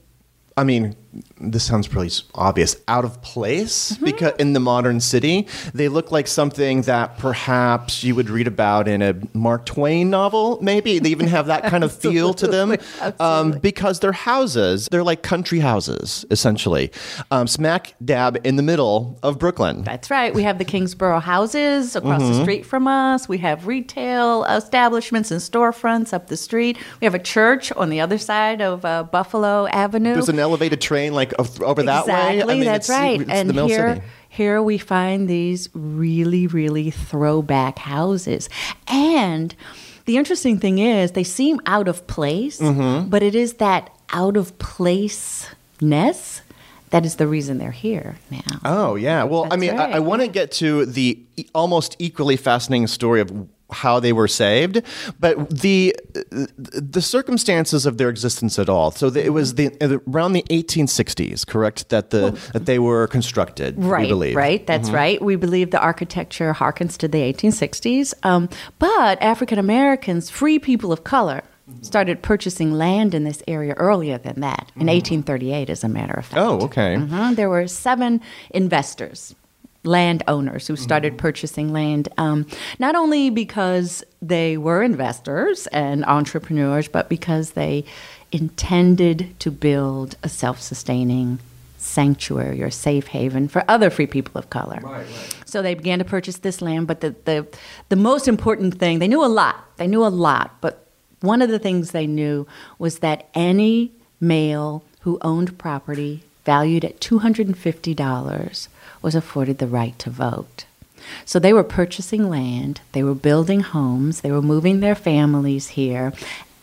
Speaker 1: I mean, this sounds pretty obvious, out of place
Speaker 7: Mm-hmm.
Speaker 1: because in the modern city, they look like something that perhaps you would read about in a Mark Twain novel. Maybe they even have that kind of [LAUGHS] feel to them, um, because they're houses. They're like country houses, essentially, um, smack dab in the middle of Brooklyn.
Speaker 7: That's right. We have the Kingsborough houses across
Speaker 1: Mm-hmm.
Speaker 7: the street from us. We have retail establishments and storefronts up the street. We have a church on the other side of uh, Buffalo Avenue.
Speaker 1: There's an elevated train like of- over that way.
Speaker 7: exactly,
Speaker 1: I mean,
Speaker 7: that's
Speaker 1: it's-
Speaker 7: right.
Speaker 1: It's
Speaker 7: and
Speaker 1: the middle
Speaker 7: here,
Speaker 1: city.
Speaker 7: here we find these really, really throwback houses. And the interesting thing is, they seem out of place,
Speaker 1: Mm-hmm.
Speaker 7: but it is that out of placeness that is the reason they're here now.
Speaker 1: Oh yeah. Well, I
Speaker 7: That's
Speaker 1: mean, I, I want to get to the e- almost equally fascinating story of how they were saved, but the the circumstances of their existence at all. So it was the around the 1860s, correct? That the that they were constructed. we
Speaker 7: Right,
Speaker 1: believe. Mm-hmm.
Speaker 7: right. That's right. We believe the architecture harkens to the 1860s. Um, but African Americans, free people of color, started purchasing land in this area earlier than that, in 1838, as a matter of fact.
Speaker 1: Mm-hmm. Oh, okay.
Speaker 7: Mhm. There were seven investors, landowners, who started purchasing land, um, not only because they were investors and entrepreneurs, but because they intended to build a self sustaining sanctuary or safe haven for other free people of color. So they began to purchase this land, but the, the, the most important thing, they knew a lot. They knew a lot, but one of the things they knew was that any male who owned property valued at $250 was afforded the right to vote. So they were purchasing land, they were building homes, they were moving their families here,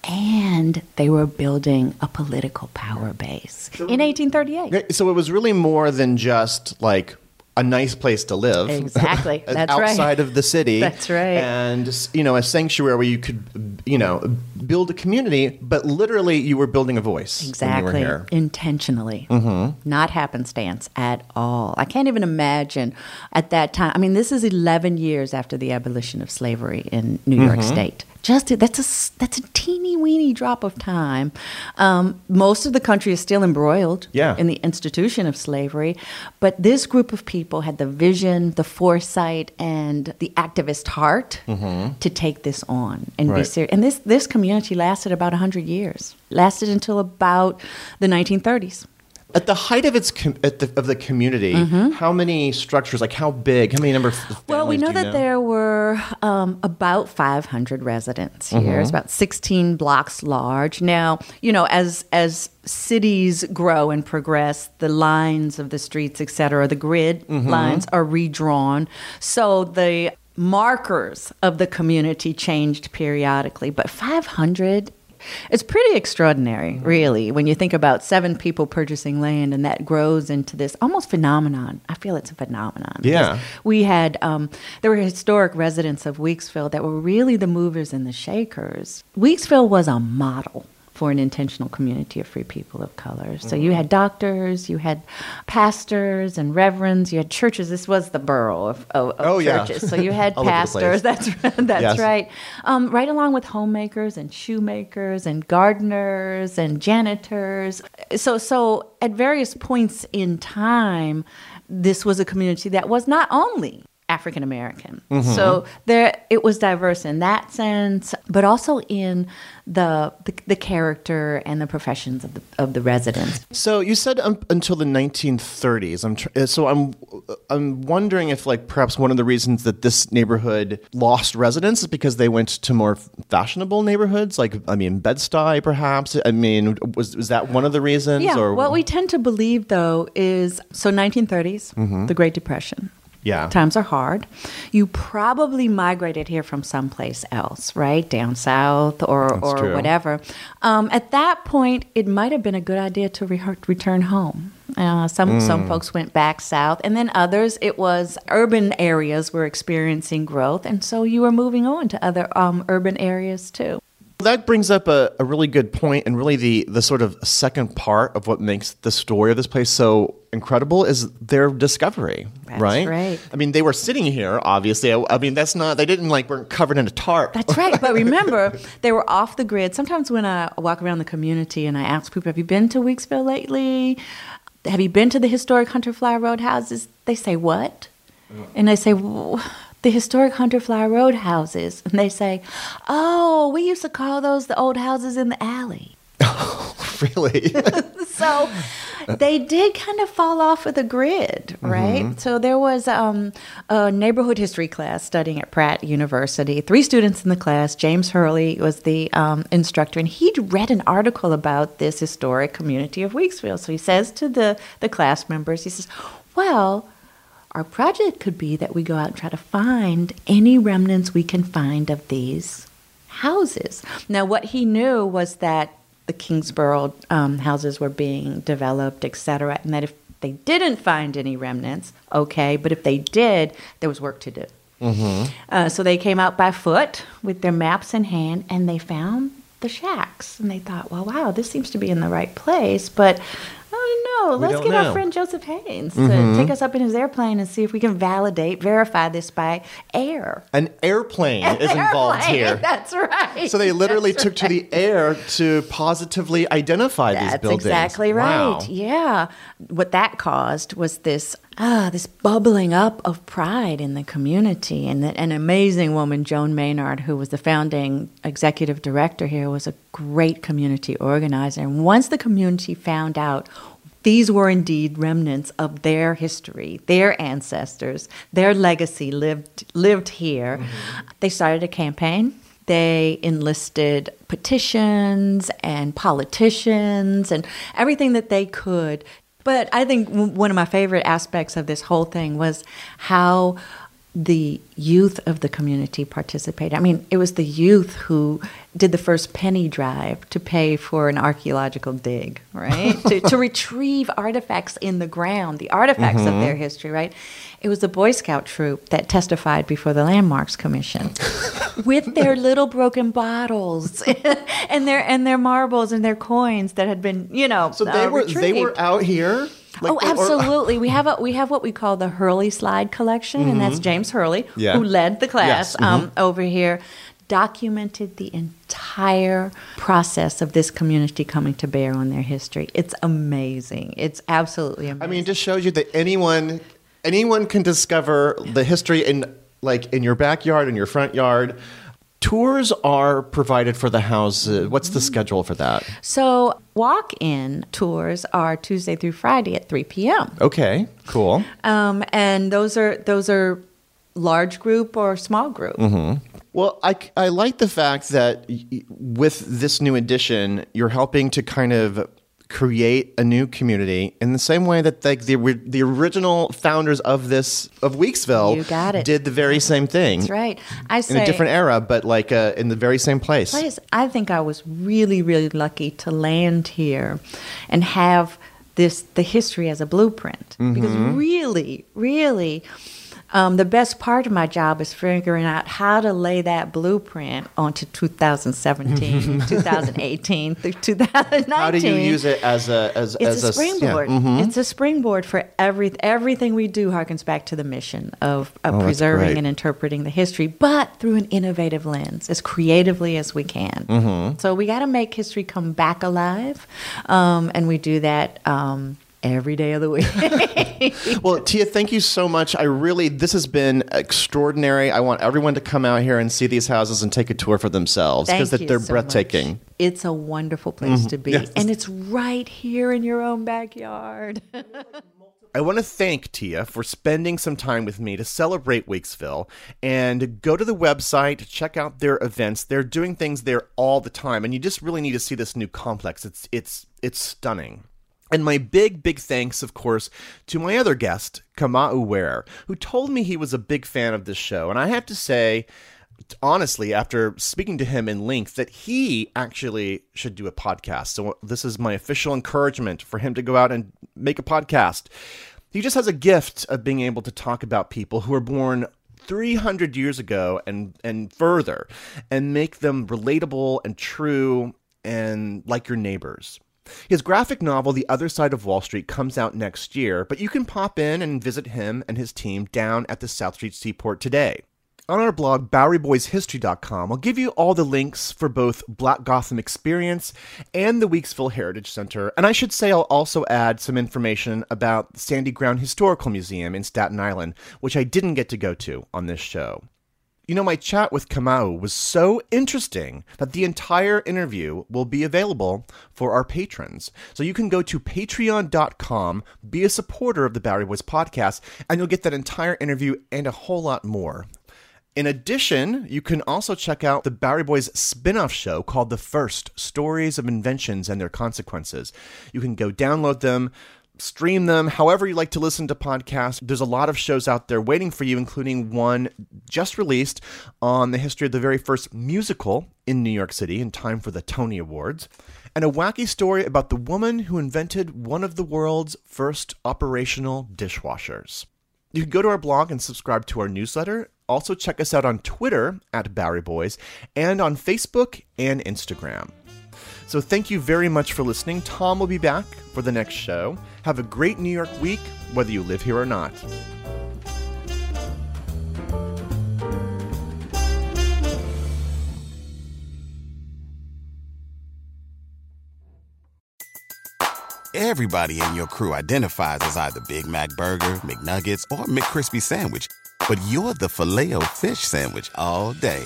Speaker 7: and they were building a political power base in 1838.
Speaker 1: So it was really more than just like a nice place to live.
Speaker 7: Exactly. [LAUGHS] That's right.
Speaker 1: outside of the city.
Speaker 7: That's right.
Speaker 1: And you know, a sanctuary where you could, you know, build a community, but literally you were building a voice
Speaker 7: Exactly.
Speaker 1: when you were here. Mm-hmm.
Speaker 7: Intentionally. Not happenstance at all. I can't even imagine at that time. I mean, this is 11 years after the abolition of slavery in New York
Speaker 1: Mm-hmm.
Speaker 7: State. Just that's a that's a teeny weeny drop of time. Um, most of the country is still embroiled
Speaker 1: Yeah.
Speaker 7: in the institution of slavery, but this group of people had the vision, the foresight, and the activist heart to take this on and be
Speaker 1: Mm-hmm.
Speaker 7: Serious. And this this community lasted about 100 years. Lasted until about the 1930s.
Speaker 1: At the height of its com- at the, of the community, how many structures? Like how big? How many number of?
Speaker 7: Mm-hmm. Well, we know that there were um, about 500 residents here. It's about 16 blocks large. Now, you know, as as cities grow and progress, the lines of the streets, et cetera, the grid lines are redrawn. So the markers of the community changed periodically, but 500 it's pretty extraordinary, really, when you think about seven people purchasing land and that grows into this almost phenomenon. I feel it's a phenomenon.
Speaker 1: Yeah.
Speaker 7: We had, um, there were historic residents of Weeksville that were really the movers and the shakers. Weeksville was a model for an intentional community of free people of color. So you had doctors, you had pastors and reverends, you had churches. This was the borough of, of, of
Speaker 1: Oh, yeah.
Speaker 7: churches. So you [LAUGHS] had
Speaker 1: All over the place.
Speaker 7: pastors. [LAUGHS] That's right. That's
Speaker 1: Yes.
Speaker 7: right. Um, right along with homemakers and shoemakers and gardeners and janitors. So, so at various points in time, this was a community that was not only African American.
Speaker 1: Mm-hmm.
Speaker 7: So there, it was diverse in that sense, but also in the, the the character and the professions of the of the residents.
Speaker 1: So you said um, until the 1930s. I'm tr- uh, so I'm I'm wondering if like perhaps one of the reasons that this neighborhood lost residents is because they went to more fashionable neighborhoods, like I mean Bed Stuy, perhaps. I mean, was was that one of the reasons?
Speaker 7: Yeah.
Speaker 1: or
Speaker 7: What we tend to believe, though, is so 1930s,
Speaker 1: Mm-hmm.
Speaker 7: the Great Depression.
Speaker 1: Yeah.
Speaker 7: Times are hard. You probably migrated here from someplace else, right? Down south or, or
Speaker 1: true.
Speaker 7: whatever. Um, at that point, it might have been a good idea to re- return home. Uh, some
Speaker 1: Mm.
Speaker 7: some folks went back south, and then others, it was urban areas were experiencing growth, and so you were moving on to other um, urban areas too.
Speaker 1: That brings up a, a really good point, and really the the sort of second part of what makes the story of this place so incredible is their discovery,
Speaker 7: That's
Speaker 1: right?
Speaker 7: right.
Speaker 1: I mean, they were sitting here, obviously. I, I mean, that's not they didn't like weren't covered in a tarp.
Speaker 7: That's right. [LAUGHS] But remember, they were off the grid. Sometimes when I walk around the community and I ask people, "Have you been to Weeksville lately?" Have you been to the historic Hunterfly Road houses? They say, What? Uh-huh. And I say, "Well, The historic Hunterfly Road houses. And they say, Oh, we used to call those the old houses in the alley.
Speaker 1: Oh, [LAUGHS] [LAUGHS] really? [LAUGHS]
Speaker 7: so they did kind of fall off of the grid, right? So there was um, a neighborhood history class studying at Pratt University. Three students in the class. James Hurley was the um, instructor, and he'd read an article about this historic community of Weeksville. So he says to the, the class members, he says, Well, our project could be that we go out and try to find any remnants we can find of these houses. Now, what he knew was that the Kingsborough um, houses were being developed, etc., and that if they didn't find any remnants, okay, but if they did, there was work to do. Uh, so they came out by foot with their maps in hand and they found the shacks. And they thought, well, wow, this seems to be in the right place, but don't know. Let's
Speaker 1: don't
Speaker 7: get
Speaker 1: know.
Speaker 7: our friend Joseph Haynes to take us up in his airplane and see if we can validate, verify this by air.
Speaker 1: An airplane is involved here. [LAUGHS]
Speaker 7: That's right.
Speaker 1: So they literally
Speaker 7: That's
Speaker 1: took to the air to positively identify these
Speaker 7: That's
Speaker 1: buildings.
Speaker 7: exactly right.
Speaker 1: Wow.
Speaker 7: Yeah. What that caused was this ah this bubbling up of pride in the community, and that an amazing woman, Joan Maynard, who was the founding executive director here, was a great community organizer. And once the community found out. These were indeed remnants of their history, their ancestors, their legacy lived lived here. Mm-hmm. They started a campaign they enlisted petitions and politicians and everything that they could. But I think one of my favorite aspects of this whole thing was how the youth of the community participated. I mean, it was the youth who did the first penny drive to pay for an archaeological dig, right? [LAUGHS] to, to retrieve artifacts in the ground, the artifacts of their history, right? It was the Boy Scout troop that testified before the Landmarks Commission [LAUGHS] with their little broken bottles [LAUGHS] and their and their marbles and their coins that had been, you know,
Speaker 1: So they
Speaker 7: uh,
Speaker 1: were they were out here. Like,
Speaker 7: oh,
Speaker 1: or-
Speaker 7: absolutely. we [LAUGHS] have a we have what we call the Hurley slide collection, and that's James Hurley,
Speaker 1: Mm-hmm. Yeah.
Speaker 7: who led the class
Speaker 1: Yes, mm-hmm.
Speaker 7: um, over here. Documented the entire process of this community coming to bear on their history. It's amazing. It's absolutely amazing.
Speaker 1: I mean, it just shows you that anyone anyone can discover the history in like in your backyard, in your front yard. Tours are provided for the house. Uh, What's the schedule for that?
Speaker 7: so walk-in tours are Tuesday through Friday at 3 p.m.
Speaker 1: Okay, cool.
Speaker 7: Um, and those are those are large group or small group.
Speaker 1: Well, I, I like the fact that with this new edition, you're helping to kind of create a new community in the same way that like the the original founders of this of Weeksville
Speaker 7: You got it.
Speaker 1: did the very same thing
Speaker 7: That's right. I say, in
Speaker 1: a different era, but like uh, in the very same place.
Speaker 7: place. I think I was really, really lucky to land here and have this the history as a blueprint. Because really, really, um, the best part of my job is figuring out how to lay that blueprint onto 2017, [LAUGHS] 2018, through 2019.
Speaker 1: How do you use it as a as
Speaker 7: It's
Speaker 1: as
Speaker 7: a
Speaker 1: s- yeah,
Speaker 7: springboard.
Speaker 1: mhm.
Speaker 7: It's a springboard for every everything we do. Harkens back to the mission of, of
Speaker 1: Oh,
Speaker 7: preserving and interpreting the history, but through an innovative lens, as creatively as we can.
Speaker 1: Mm-hmm.
Speaker 7: So we got to make history come back alive, um, and we do that um, every day of the week. [LAUGHS]
Speaker 1: Well, Tia, thank you so much. I really, this has been extraordinary. I want everyone to come out here and see these houses and take a tour for themselves because they're
Speaker 7: so much.
Speaker 1: breathtaking.
Speaker 7: It's a wonderful place to be,
Speaker 1: Mm-hmm. Yes.
Speaker 7: and it's right here in your own backyard. [LAUGHS]
Speaker 1: I want to thank Tia for spending some time with me to celebrate Weeksville and go to the website, check out their events. They're doing things there all the time, and you just really need to see this new complex. It's it's it's stunning. And my big, big thanks, of course, to my other guest, Kamau Ware, who told me he was a big fan of this show. And I have to say, honestly, after speaking to him in length, that he actually should do a podcast. So this is my official encouragement for him to go out and make a podcast. He just has a gift of being able to talk about people who were born 300 years ago and and further and make them relatable and true and like your neighbors. His graphic novel, The Other Side of Wall Street, comes out next year, but you can pop in and visit him and his team down at the South Street Seaport today. on our blog, BoweryBoysHistory.com, I'll give you all the links for both Black Gotham Experience and the Weeksville Heritage Center. And I should say I'll also add some information about the Sandy Ground Historical Museum in Staten Island, which I didn't get to go to on this show. You know, my chat with Kamau was so interesting that the entire interview will be available for our patrons. So you can go to patreon.com, be a supporter of the Bowery Boys podcast, and you'll get that entire interview and a whole lot more. In addition, you can also check out the Bowery Boys spin off show called The First Stories of Inventions and Their Consequences. You can go download them, stream them, however you like to listen to podcasts. There's a lot of shows out there waiting for you, including one just released on the history of the very first musical in New York City in time for the Tony Awards, and a wacky story about the woman who invented one of the world's first operational dishwashers. You can go to our blog and subscribe to our newsletter. Also, check us out on Twitter at Bowery Boys and on Facebook and Instagram. So, thank you very much for listening. Tom will be back for the next show. Have a great New York week, whether you live here or not.
Speaker 5: Everybody in your crew identifies as either Big Mac Burger, McNuggets, or McCrispy Sandwich. But you're the Filet-O-Fish Sandwich all day.